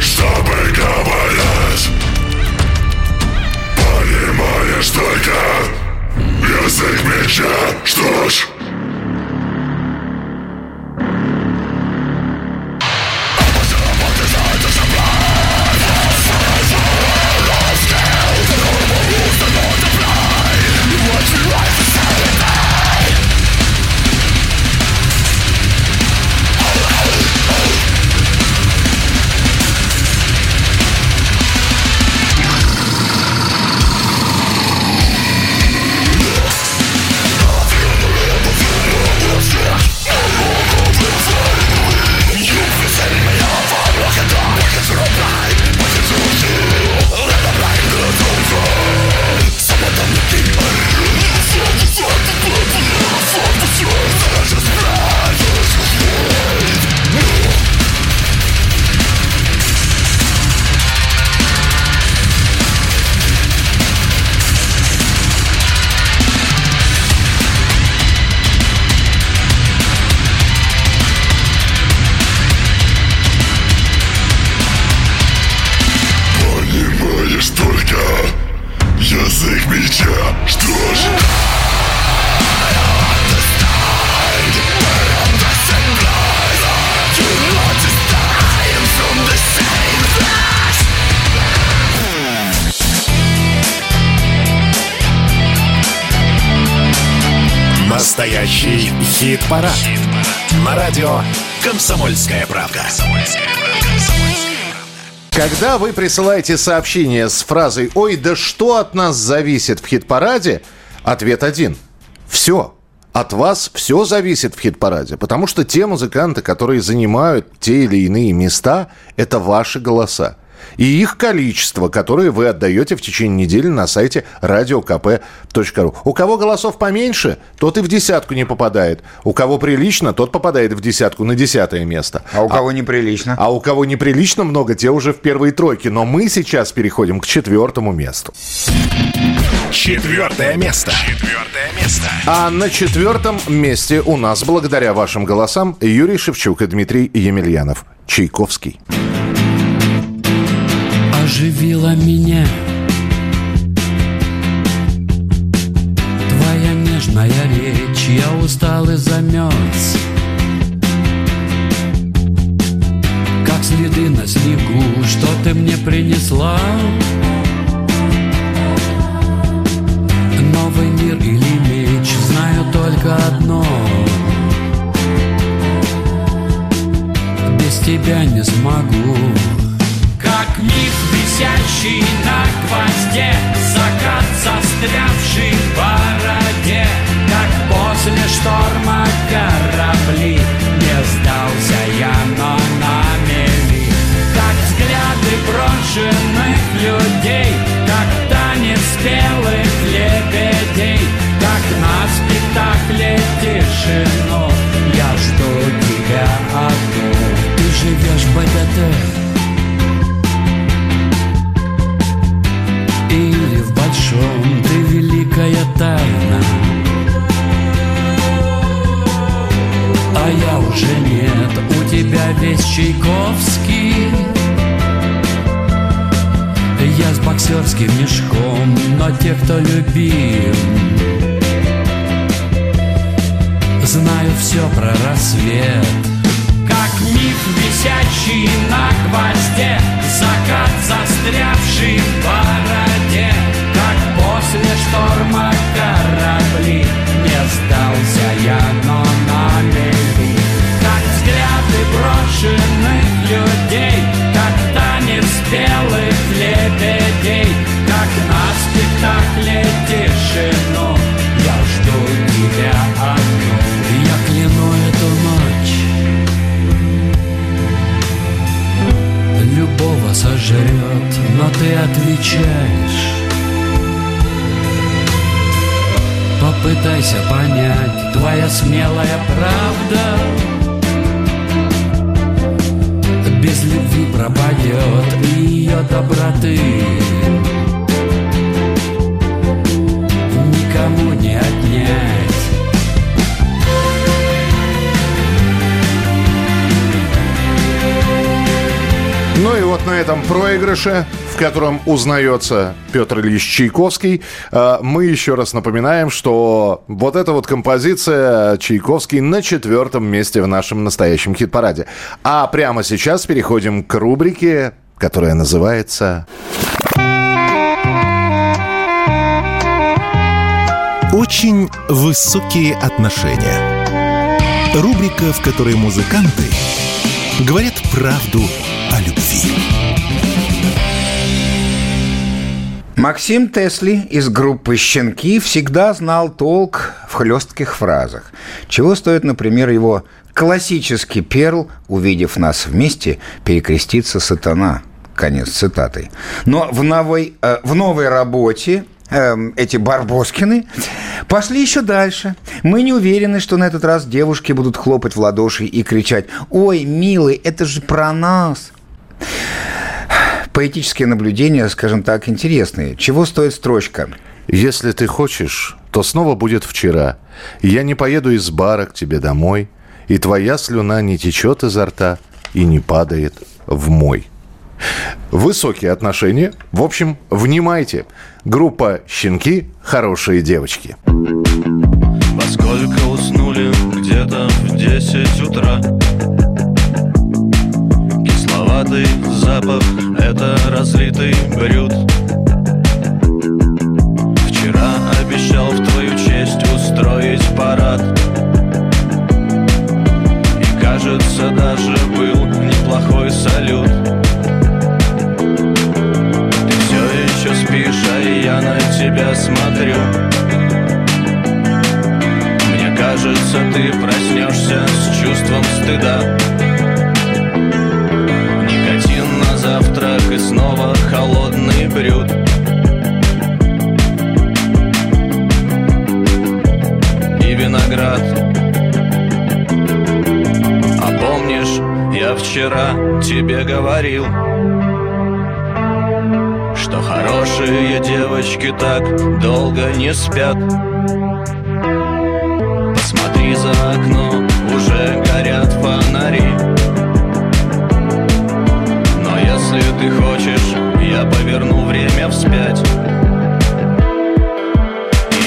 Чтобы говорить Понимаешь только Язык меча Что ж, хит-парад. На радио «Комсомольская правда». Когда вы присылаете сообщение с фразой «Ой, да что от нас зависит в хит-параде?» Ответ один. Все. От вас все зависит в хит-параде, потому что те музыканты, которые занимают те или иные места, это ваши голоса. И их количество, которое вы отдаете в течение недели на сайте radiokp.ru. У кого голосов поменьше, тот и в десятку не попадает. У кого прилично, тот попадает в десятку на десятое место. А у кого неприлично? А у кого неприлично много, те уже в первой тройке. Но мы сейчас переходим к четвертому месту. Четвертое место. Четвертое место. А на четвертом месте у нас, благодаря вашим голосам, Юрий Шевчук и Дмитрий Емельянов. Чайковский. Оживила меня. Твоя нежная речь, я устал и замерз. Как следы на снегу, что ты мне принесла? Новый мир или меч, знаю только одно. Без тебя не смогу как миф висящий на гвозде Закат, застрявший в бороде. Как после шторма корабли Не сдался я, но на мели. Как взгляды брошенных людей Как танец белых лебедей Как на спектакле тишину. Я жду тебя одну. Ты живешь в БДТ Большом ты великая тайна. А я уже нет, у тебя весь Чайковский. Я с боксерским мешком, но те, кто любим Знаю все про рассвет. Как миф, висящий на гвозде Закат, застрявший в бороде после шторма корабли Не сдался я, но на мели Как взгляды брошенных людей Как танец белых лебедей Как на спектакле тишину Я жду тебя одну Я кляну эту ночь. Любого сожрет, но ты отвечаешь Попытайся понять, твоя смелая правда Без любви пропадет и ее доброты. Никому не отнять. Ну и вот на этом проигрыше, котором узнается Петр Ильич Чайковский, э, мы еще раз напоминаем, что вот эта вот композиция Чайковский на четвертом месте в нашем настоящем хит-параде. А прямо сейчас переходим к рубрике, которая называется... Очень высокие отношения. Рубрика, в которой музыканты говорят правду о любви. Максим Тесли из группы «Щенки» всегда знал толк в хлестких фразах. Чего стоит, например, его классический перл «Увидев нас вместе, перекрестится сатана». Конец цитаты. Но в новой, э, в новой работе эм, эти Барбоскины пошли еще дальше. Мы не уверены, что на этот раз девушки будут хлопать в ладоши и кричать «Ой, милый, это же про нас!» Поэтические наблюдения, скажем так, интересные. Чего стоит строчка? Если ты хочешь, то снова будет вчера. Я не поеду из бара к тебе домой, и твоя слюна не течет изо рта и не падает в мой. Высокие отношения. В общем, внимайте. Группа «Щенки. Хорошие девочки». Поскольку уснули где-то в 10 утра Кисловатый запах — это разлитый брют Вчера обещал в твою честь устроить парад. И кажется, даже был неплохой салют. Ты все еще спишь, а я на тебя смотрю. Мне кажется, ты проснешься с чувством стыда завтрак и снова холодный брют И виноград. А помнишь, я вчера тебе говорил Что хорошие девочки так долго не спят. Посмотри за окно, уже горят фонари если ты хочешь, я поверну время вспять.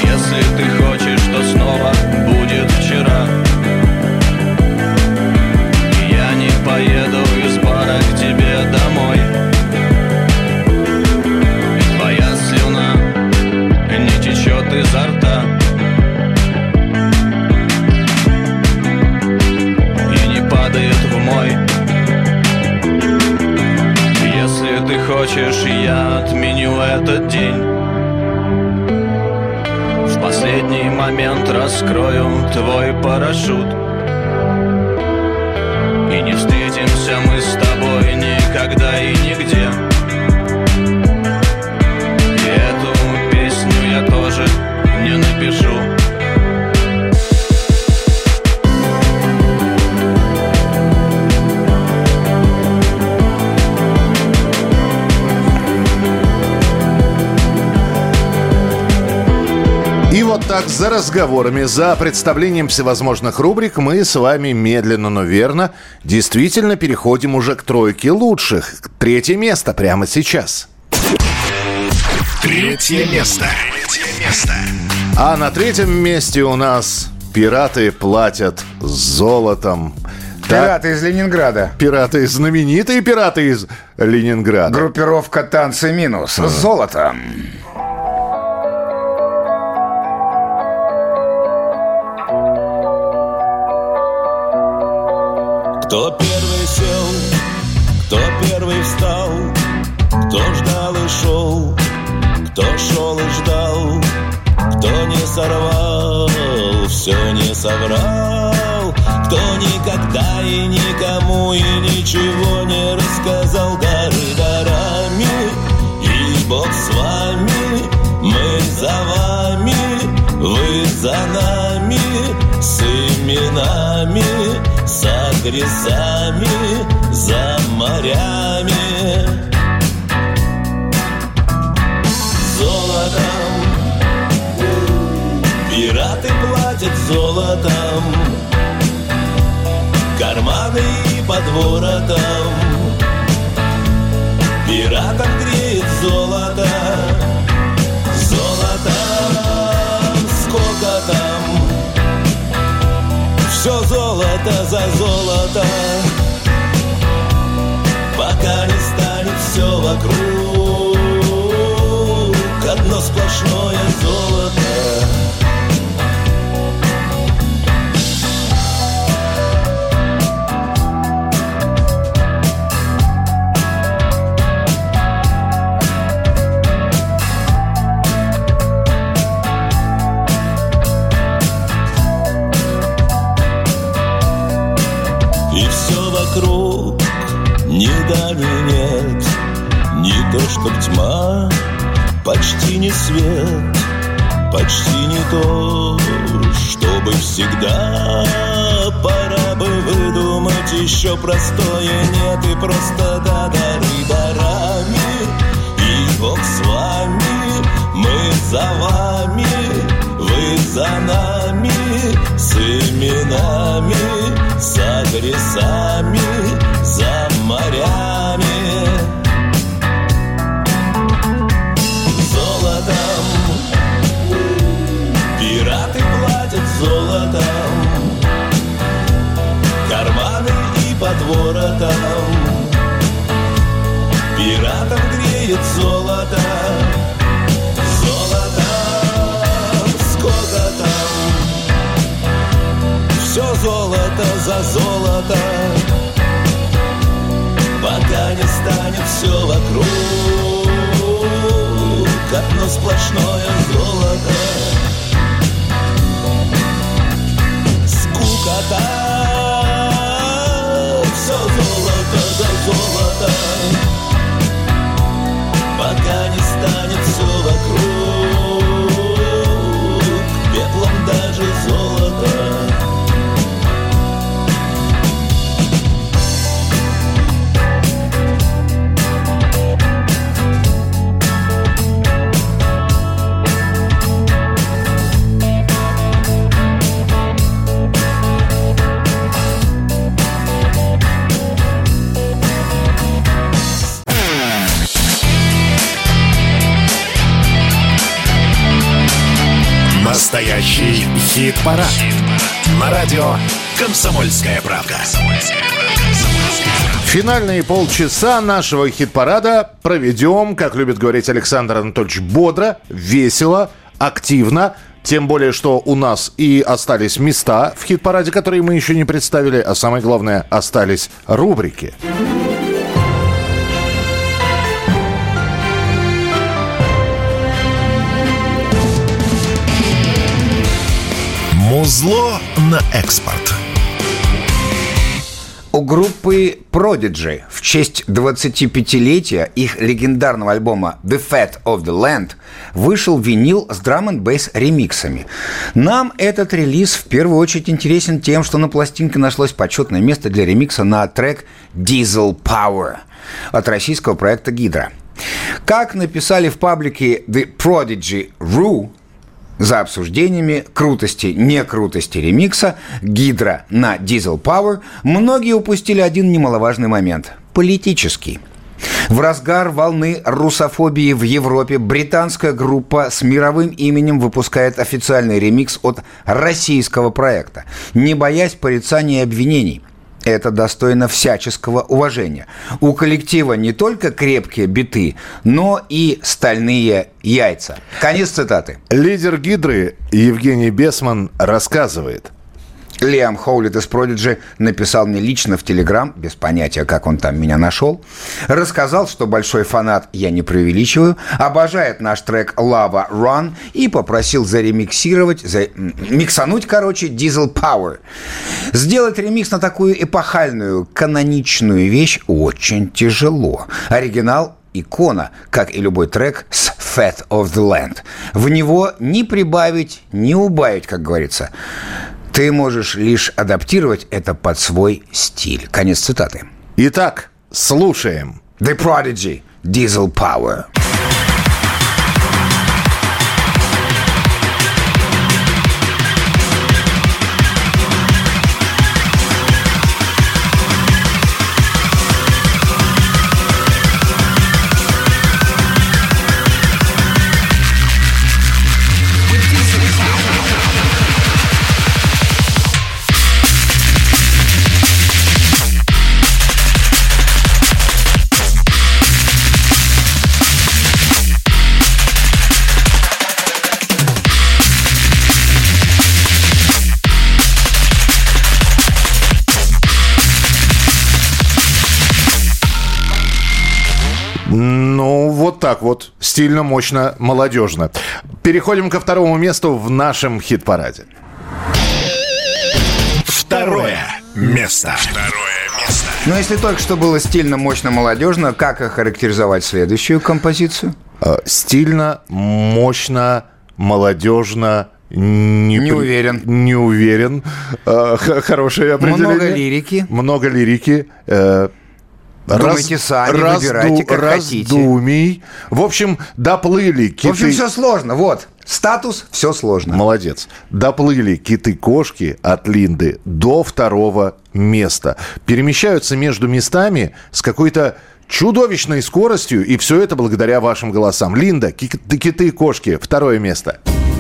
Если ты хочешь, то снова хочешь, я отменю этот день. В последний момент раскрою твой парашют. И не встретимся мы с тобой никогда и нигде вот так за разговорами, за представлением всевозможных рубрик мы с вами медленно, но верно действительно переходим уже к тройке лучших. Третье место прямо сейчас. Третье место. Третье место. А на третьем месте у нас пираты платят золотом. Пираты из Ленинграда. Пираты, знаменитые пираты из Ленинграда. Группировка «Танцы минус» с золотом. Кто первый сел, кто первый встал, кто ждал и шел, кто шел и ждал, кто не сорвал, все не соврал, кто никогда и никому и ничего не рассказал. Дары дарами, и Бог с вами, мы за вами, вы за нами, с именами, адресами, за морями. Золотом. Пираты платят золотом, карманы и под Все золото за золото. Пока не станет все вокруг. Одно сплошное золото почти не свет Почти не то, чтобы всегда. Пора бы выдумать еще простое. Нет и просто да, дары дарами. И Бог с вами, мы за вами Вы за нами, с именами С адресами, за морями за золото. Пока не станет все вокруг Одно сплошное золото. Скукота Все золото за золото. Пока не станет все вокруг Пеплом даже золото Настоящий хит-парад. На радио «Комсомольская правда». Финальные полчаса нашего хит-парада проведем, как любит говорить Александр Анатольевич, бодро, весело, активно. Тем более, что у нас и остались места в хит-параде, которые мы еще не представили, а самое главное, остались рубрики. Музло на экспорт. У группы Prodigy в честь 25-летия их легендарного альбома The Fat of the Land вышел винил с драм н бейс ремиксами. Нам этот релиз в первую очередь интересен тем, что на пластинке нашлось почетное место для ремикса на трек Diesel Power от российского проекта Гидра. Как написали в паблике The Prodigy Ru, за обсуждениями крутости, не крутости ремикса Гидра на Diesel Power многие упустили один немаловажный момент – политический. В разгар волны русофобии в Европе британская группа с мировым именем выпускает официальный ремикс от российского проекта, не боясь порицаний и обвинений – это достойно всяческого уважения. У коллектива не только крепкие биты, но и стальные яйца. Конец цитаты. Лидер Гидры Евгений Бесман рассказывает. Лиам Хоулит из Продиджи написал мне лично в Телеграм, без понятия, как он там меня нашел, рассказал, что большой фанат, я не преувеличиваю, обожает наш трек Lava Run и попросил заремиксировать, за... миксануть, короче, Diesel Power. Сделать ремикс на такую эпохальную, каноничную вещь очень тяжело. Оригинал икона, как и любой трек с Fat of the Land. В него ни прибавить, ни убавить, как говорится. Ты можешь лишь адаптировать это под свой стиль. Конец цитаты. Итак, слушаем. The Prodigy, Diesel Power. Так вот. Стильно, мощно, молодежно. Переходим ко второму месту в нашем хит-параде. Второе место. Второе место. Но если только что было стильно, мощно, молодежно, как охарактеризовать следующую композицию? Э, Стильно, мощно, молодежно, не, Не при- уверен. Не уверен. Э, х- Хорошее определение. Много лирики. Много лирики. Думайте сами, выбирайте, как хотите. раздумий. В общем, доплыли киты... В общем, все сложно. Вот, статус – все сложно. Молодец. Доплыли киты-кошки от Линды до второго места. Перемещаются между местами с какой-то чудовищной скоростью, и все это благодаря вашим голосам. Линда, ки- киты-кошки, второе место. Киты,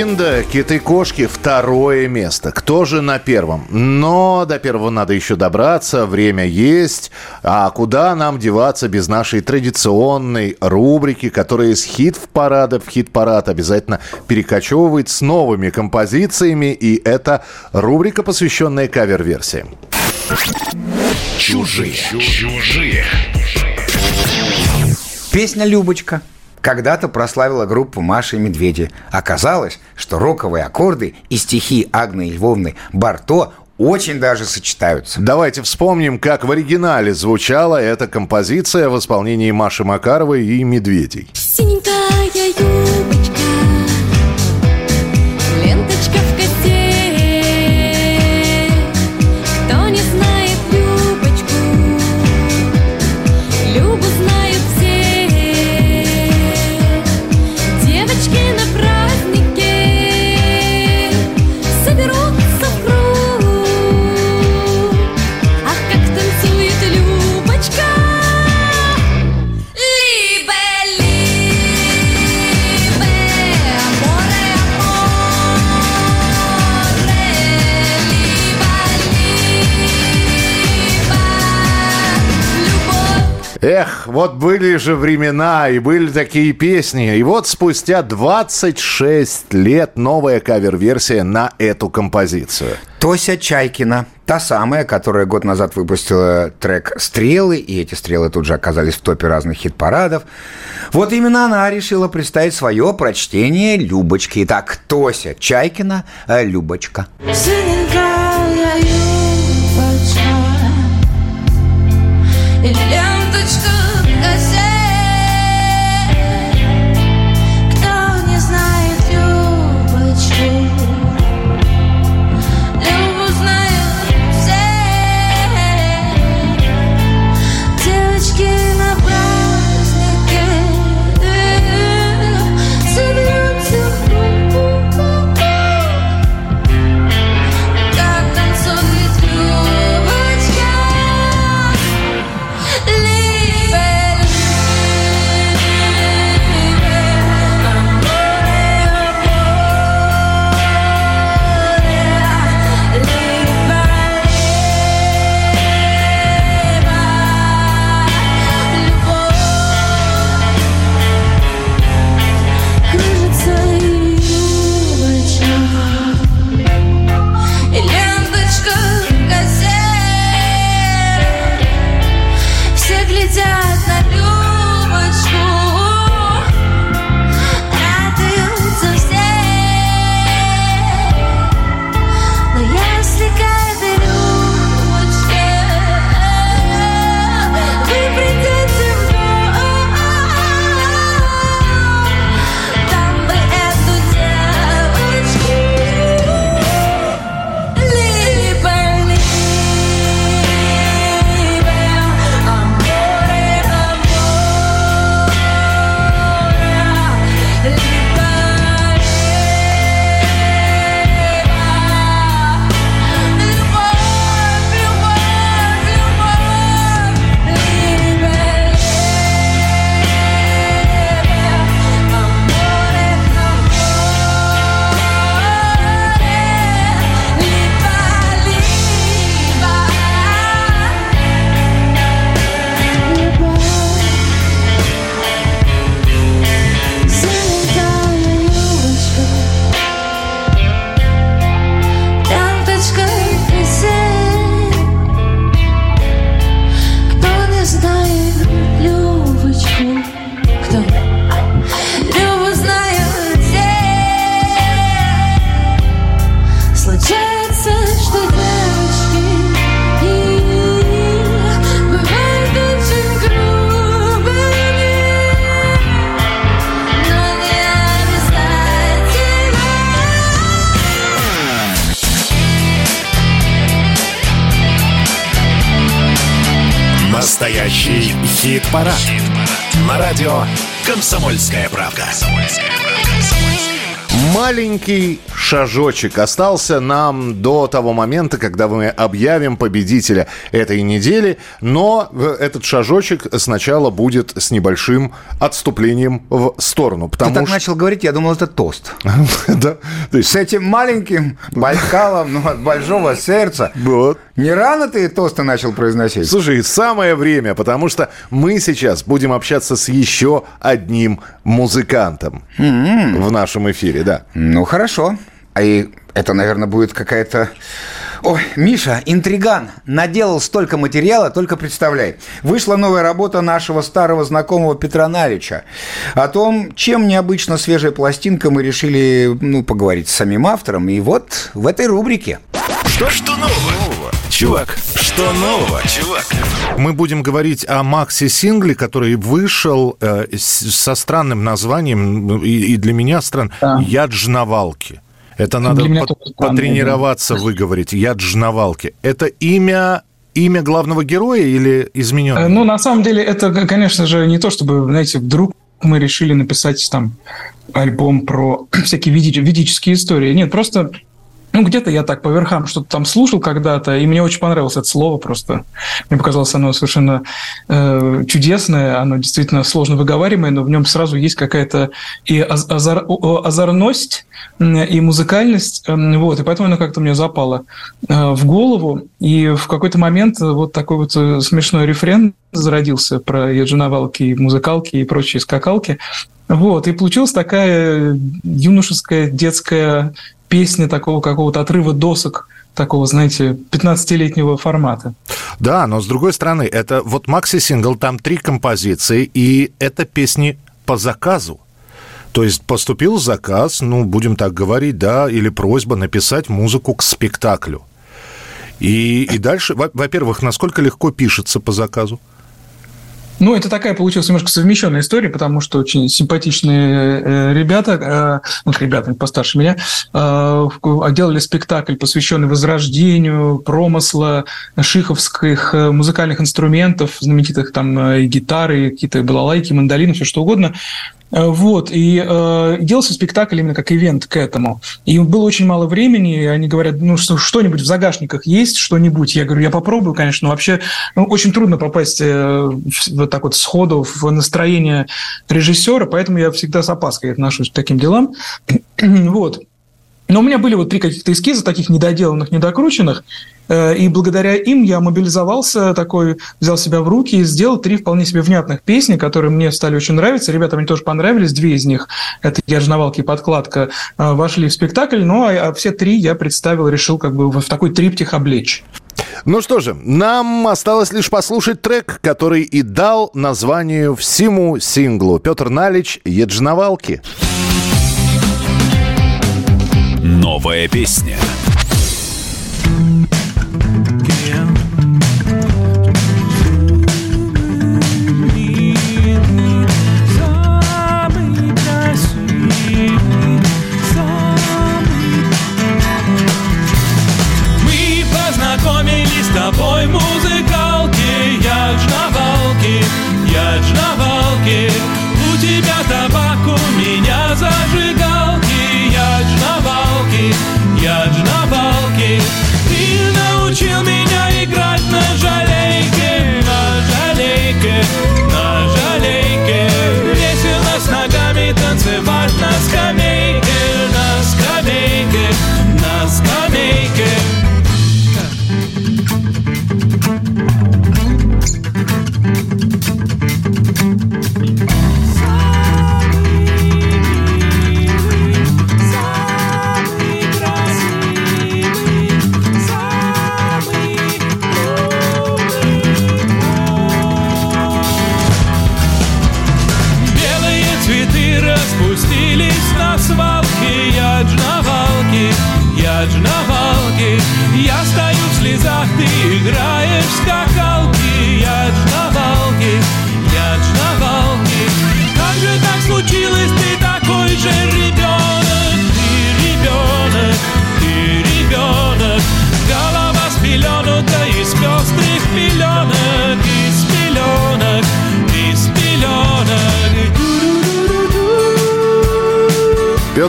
Линда, киты кошки, второе место. Кто же на первом? Но до первого надо еще добраться, время есть. А куда нам деваться без нашей традиционной рубрики, которая из хит-парада в хит-парад обязательно перекочевывает с новыми композициями. И это рубрика, посвященная кавер-версиям. Чужие. Чужие. Песня «Любочка» когда-то прославила группу Маши и Медведи. Оказалось, что роковые аккорды и стихи Агны Львовны Барто очень даже сочетаются. Давайте вспомним, как в оригинале звучала эта композиция в исполнении Маши Макаровой и Медведей. Синенькая юбочка, Эх, вот были же времена, и были такие песни. И вот спустя 26 лет новая кавер-версия на эту композицию. Тося Чайкина, та самая, которая год назад выпустила трек «Стрелы», и эти стрелы тут же оказались в топе разных хит-парадов. Вот именно она решила представить свое прочтение «Любочки». Итак, Тося Чайкина, э, «Любочка». Синенькая юбочка и шажочек остался нам до того момента, когда мы объявим победителя этой недели. Но э, этот шажочек сначала будет с небольшим отступлением в сторону. Ты Потому так что... начал говорить, я думал, это тост. Да. С этим маленьким Байкалом, ну, от большого сердца. Вот. Не рано ты тосты начал произносить? Слушай, самое время, потому что мы сейчас будем общаться с еще одним музыкантом в нашем эфире, да. Ну, хорошо. А и это, наверное, будет какая-то... Ой, Миша, интриган, наделал столько материала, только представляй. Вышла новая работа нашего старого знакомого Петра Налича о том, чем необычно свежая пластинка, мы решили, ну, поговорить с самим автором. И вот в этой рубрике. Что, что нового? Чувак, что нового, чувак? Мы будем говорить о Макси-сингле, который вышел э, с- со странным названием, ну, и, и для меня стран, «Яджнавалки». Это надо Для меня по- потренироваться выговорить. «Яджнавалки». Это имя, имя главного героя или Э, измененное? Ну, на самом деле, это, конечно же, не то, чтобы, знаете, вдруг мы решили написать там альбом про всякие веди- ведические истории. Нет, просто ну, где-то я так по верхам что-то там слушал когда-то, и мне очень понравилось это слово просто. Мне показалось оно совершенно э, чудесное, оно действительно сложно выговариваемое, но в нем сразу есть какая-то и аз- азар- о- озорность, и музыкальность, вот, и поэтому оно как-то мне запало э, в голову, и в какой-то момент вот такой вот э, смешной рефрен зародился про яджиновалки, музыкалки и прочие скакалки, вот, и получилась такая юношеская детская песня такого какого-то отрыва досок, такого, знаете, 15-летнего формата. Да, но с другой стороны, это вот Макси-сингл, там три композиции, и это песни по заказу. То есть поступил заказ, ну, будем так говорить, да, или просьба написать музыку к спектаклю. И, и дальше, во- во-первых, насколько легко пишется по заказу? Ну, это такая получилась немножко совмещенная история, потому что очень симпатичные э, ребята, э, ну, ребята постарше меня, э, делали спектакль, посвященный возрождению промысла шиховских музыкальных инструментов, знаменитых там и гитары, и какие-то балалайки, мандолины, все что угодно. Э, Вот, и э, делался спектакль именно как ивент к этому. И было очень мало времени, и они говорят, ну, что, что-нибудь в загашниках есть, что-нибудь? Я говорю, я попробую, конечно, но вообще ну, очень трудно попасть э, вот так вот сходу в настроение режиссера, поэтому я всегда с опаской отношусь к таким делам. вот. Но у меня были вот три каких-то эскиза, таких недоделанных, недокрученных, э, и благодаря им я мобилизовался такой, взял себя в руки и сделал три вполне себе внятных песни, которые мне стали очень нравиться. Ребятам они тоже понравились, две из них, это «Я и подкладка», э, вошли в спектакль, ну а а все три я представил, решил как бы в такой триптих облечь. Ну что же, нам осталось лишь послушать трек, который и дал названию всему синглу. Петр Налич «Еджновалки». Новая песня.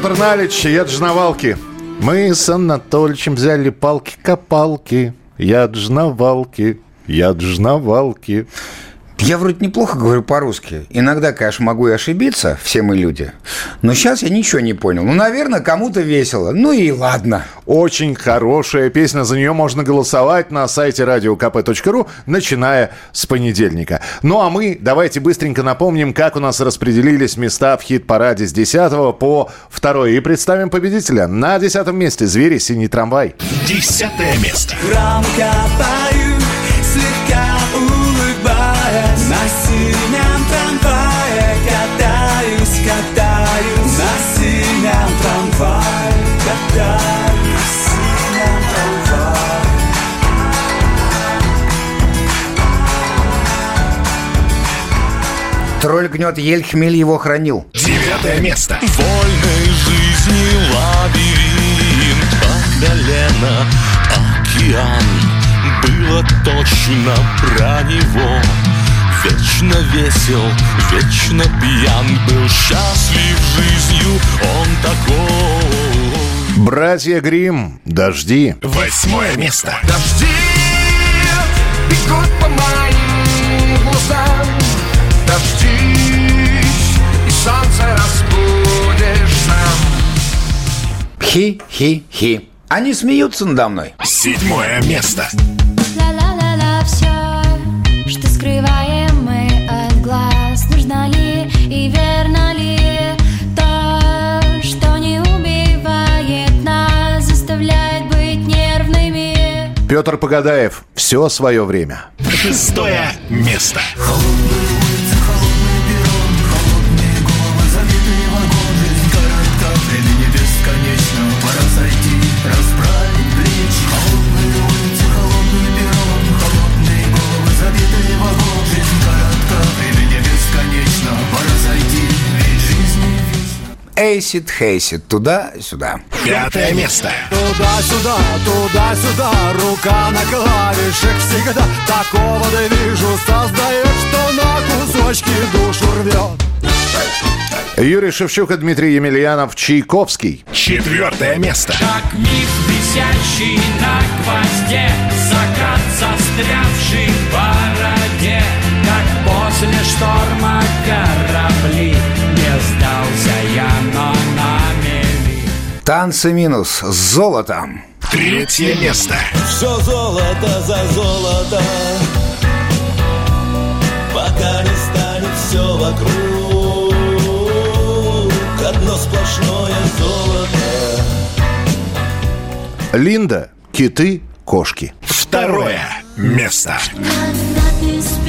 Петр Налич «Еджновалки». Мы с Анатольевичем взяли палки-копалки, я джнавалки, я джнавалки. Я вроде неплохо говорю по-русски. Иногда, конечно, могу и ошибиться, все мы люди. Но сейчас я ничего не понял. Ну, наверное, кому-то весело. Ну и ладно. Очень хорошая песня, за нее можно голосовать на сайте radiokp.ru, начиная с понедельника. Ну а мы давайте быстренько напомним, как у нас распределились места в хит-параде с 10 по 2 и представим победителя. На 10 месте «Звери. Синий трамвай». Десятое место. Громко пою, Тролль гнет ель, хмель его хранил. Девятое место. Вольной жизни лабиринт По колено океан Было точно про него Вечно весел, вечно пьян Был счастлив жизнью, он такой Братья Грим, «Дожди». Восьмое место. Дожди бегут по моим глазам Хи-хи-хи. Они смеются надо мной. Седьмое место. Ла-ла-ла-ла, все, что скрываем мы от глаз Нужно ли и верно ли то, что не убивает нас Заставляет быть нервными Петр Погадаев, «Все свое время». Шестое место. Времени Эйсид, хейсид, туда-сюда. Пятое место. Туда-сюда, туда-сюда, рука на клавишах всегда Такого да вижу, создаешь, что на кусочки душу рвет Юрий Шевчук и Дмитрий Емельянов, «Чайковский». Четвертое место. Как миф, висящий на гвозде Закат, застрявший в бороде Как после шторма корабли Танцы минус с золотом. Третье место. Все золото за золото Пока не станет все вокруг Одно сплошное золото Линда, «Киты, кошки». Второе место. Когда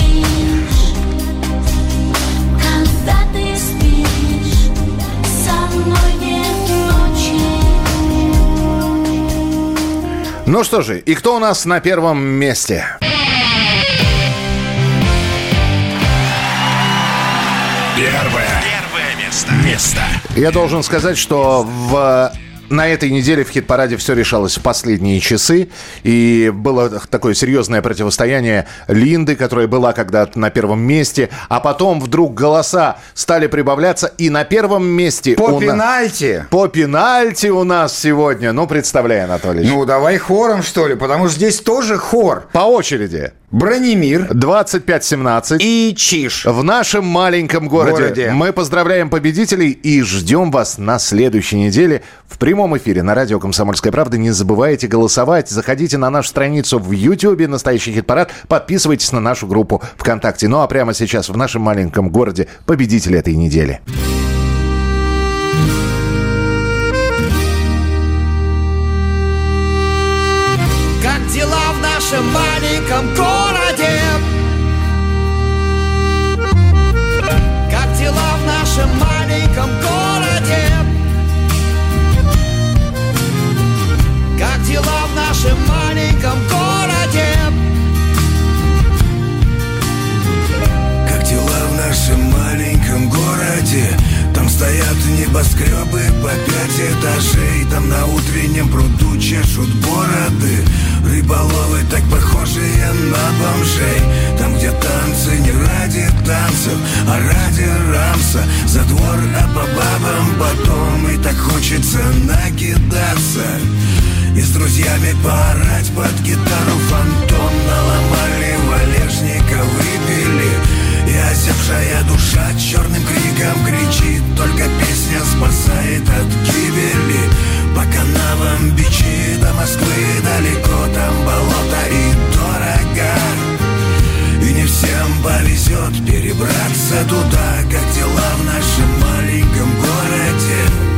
Ну что же, и кто у нас на первом месте? Первое. Первое место. Место. Я должен сказать, что в на этой неделе в хит-параде все решалось в последние часы. И было такое серьезное противостояние Линды, которая была когда-то на первом месте. А потом вдруг голоса стали прибавляться. И на первом месте... По у на- пенальти. По пенальти у нас сегодня. Ну, представляй, Анатолий. Ну, давай хором, что ли, потому что здесь тоже хор. По очереди. Бронемир. 25-17. И Чиш. В нашем маленьком городе. Городе. Мы поздравляем победителей и ждем вас на следующей неделе в прямом эфире на радио «Комсомольская правда». Не забывайте голосовать. Заходите на нашу страницу в YouTube «Настоящий хит-парад». Подписывайтесь на нашу группу ВКонтакте. Ну а прямо сейчас в нашем маленьком городе победитель этой недели. Как дела в нашем маленьком городе? Нашем маленьком городе? Как дела в нашем маленьком городе? Там стоят небоскребы по пять этажей. Там на утреннем пруду чешут бороды. Рыболовы так похожие на бомжей. Там, где танцы не ради танца А ради рамса. За двор, а по бабам потом. И так хочется накидаться И с друзьями поорать под гитару фантом Наломали валежника, выпили И осевшая душа черным криком кричит Только песня спасает от гибели. По канавам бичи до Москвы далеко Там болото и дорого. И не всем повезет перебраться туда Как дела в нашем маленьком городе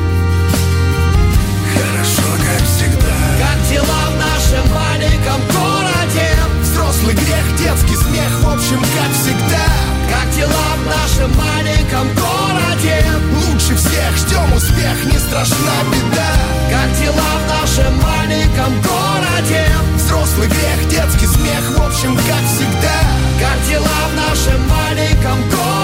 дела в нашем маленьком городе. Взрослый грех, детский смех, в общем, как всегда. Как дела в нашем маленьком городе? Лучше всех ждем успех, не страшна беда. Как дела в нашем маленьком городе? Взрослый грех, детский смех, в общем, как всегда. Как дела в нашем маленьком городе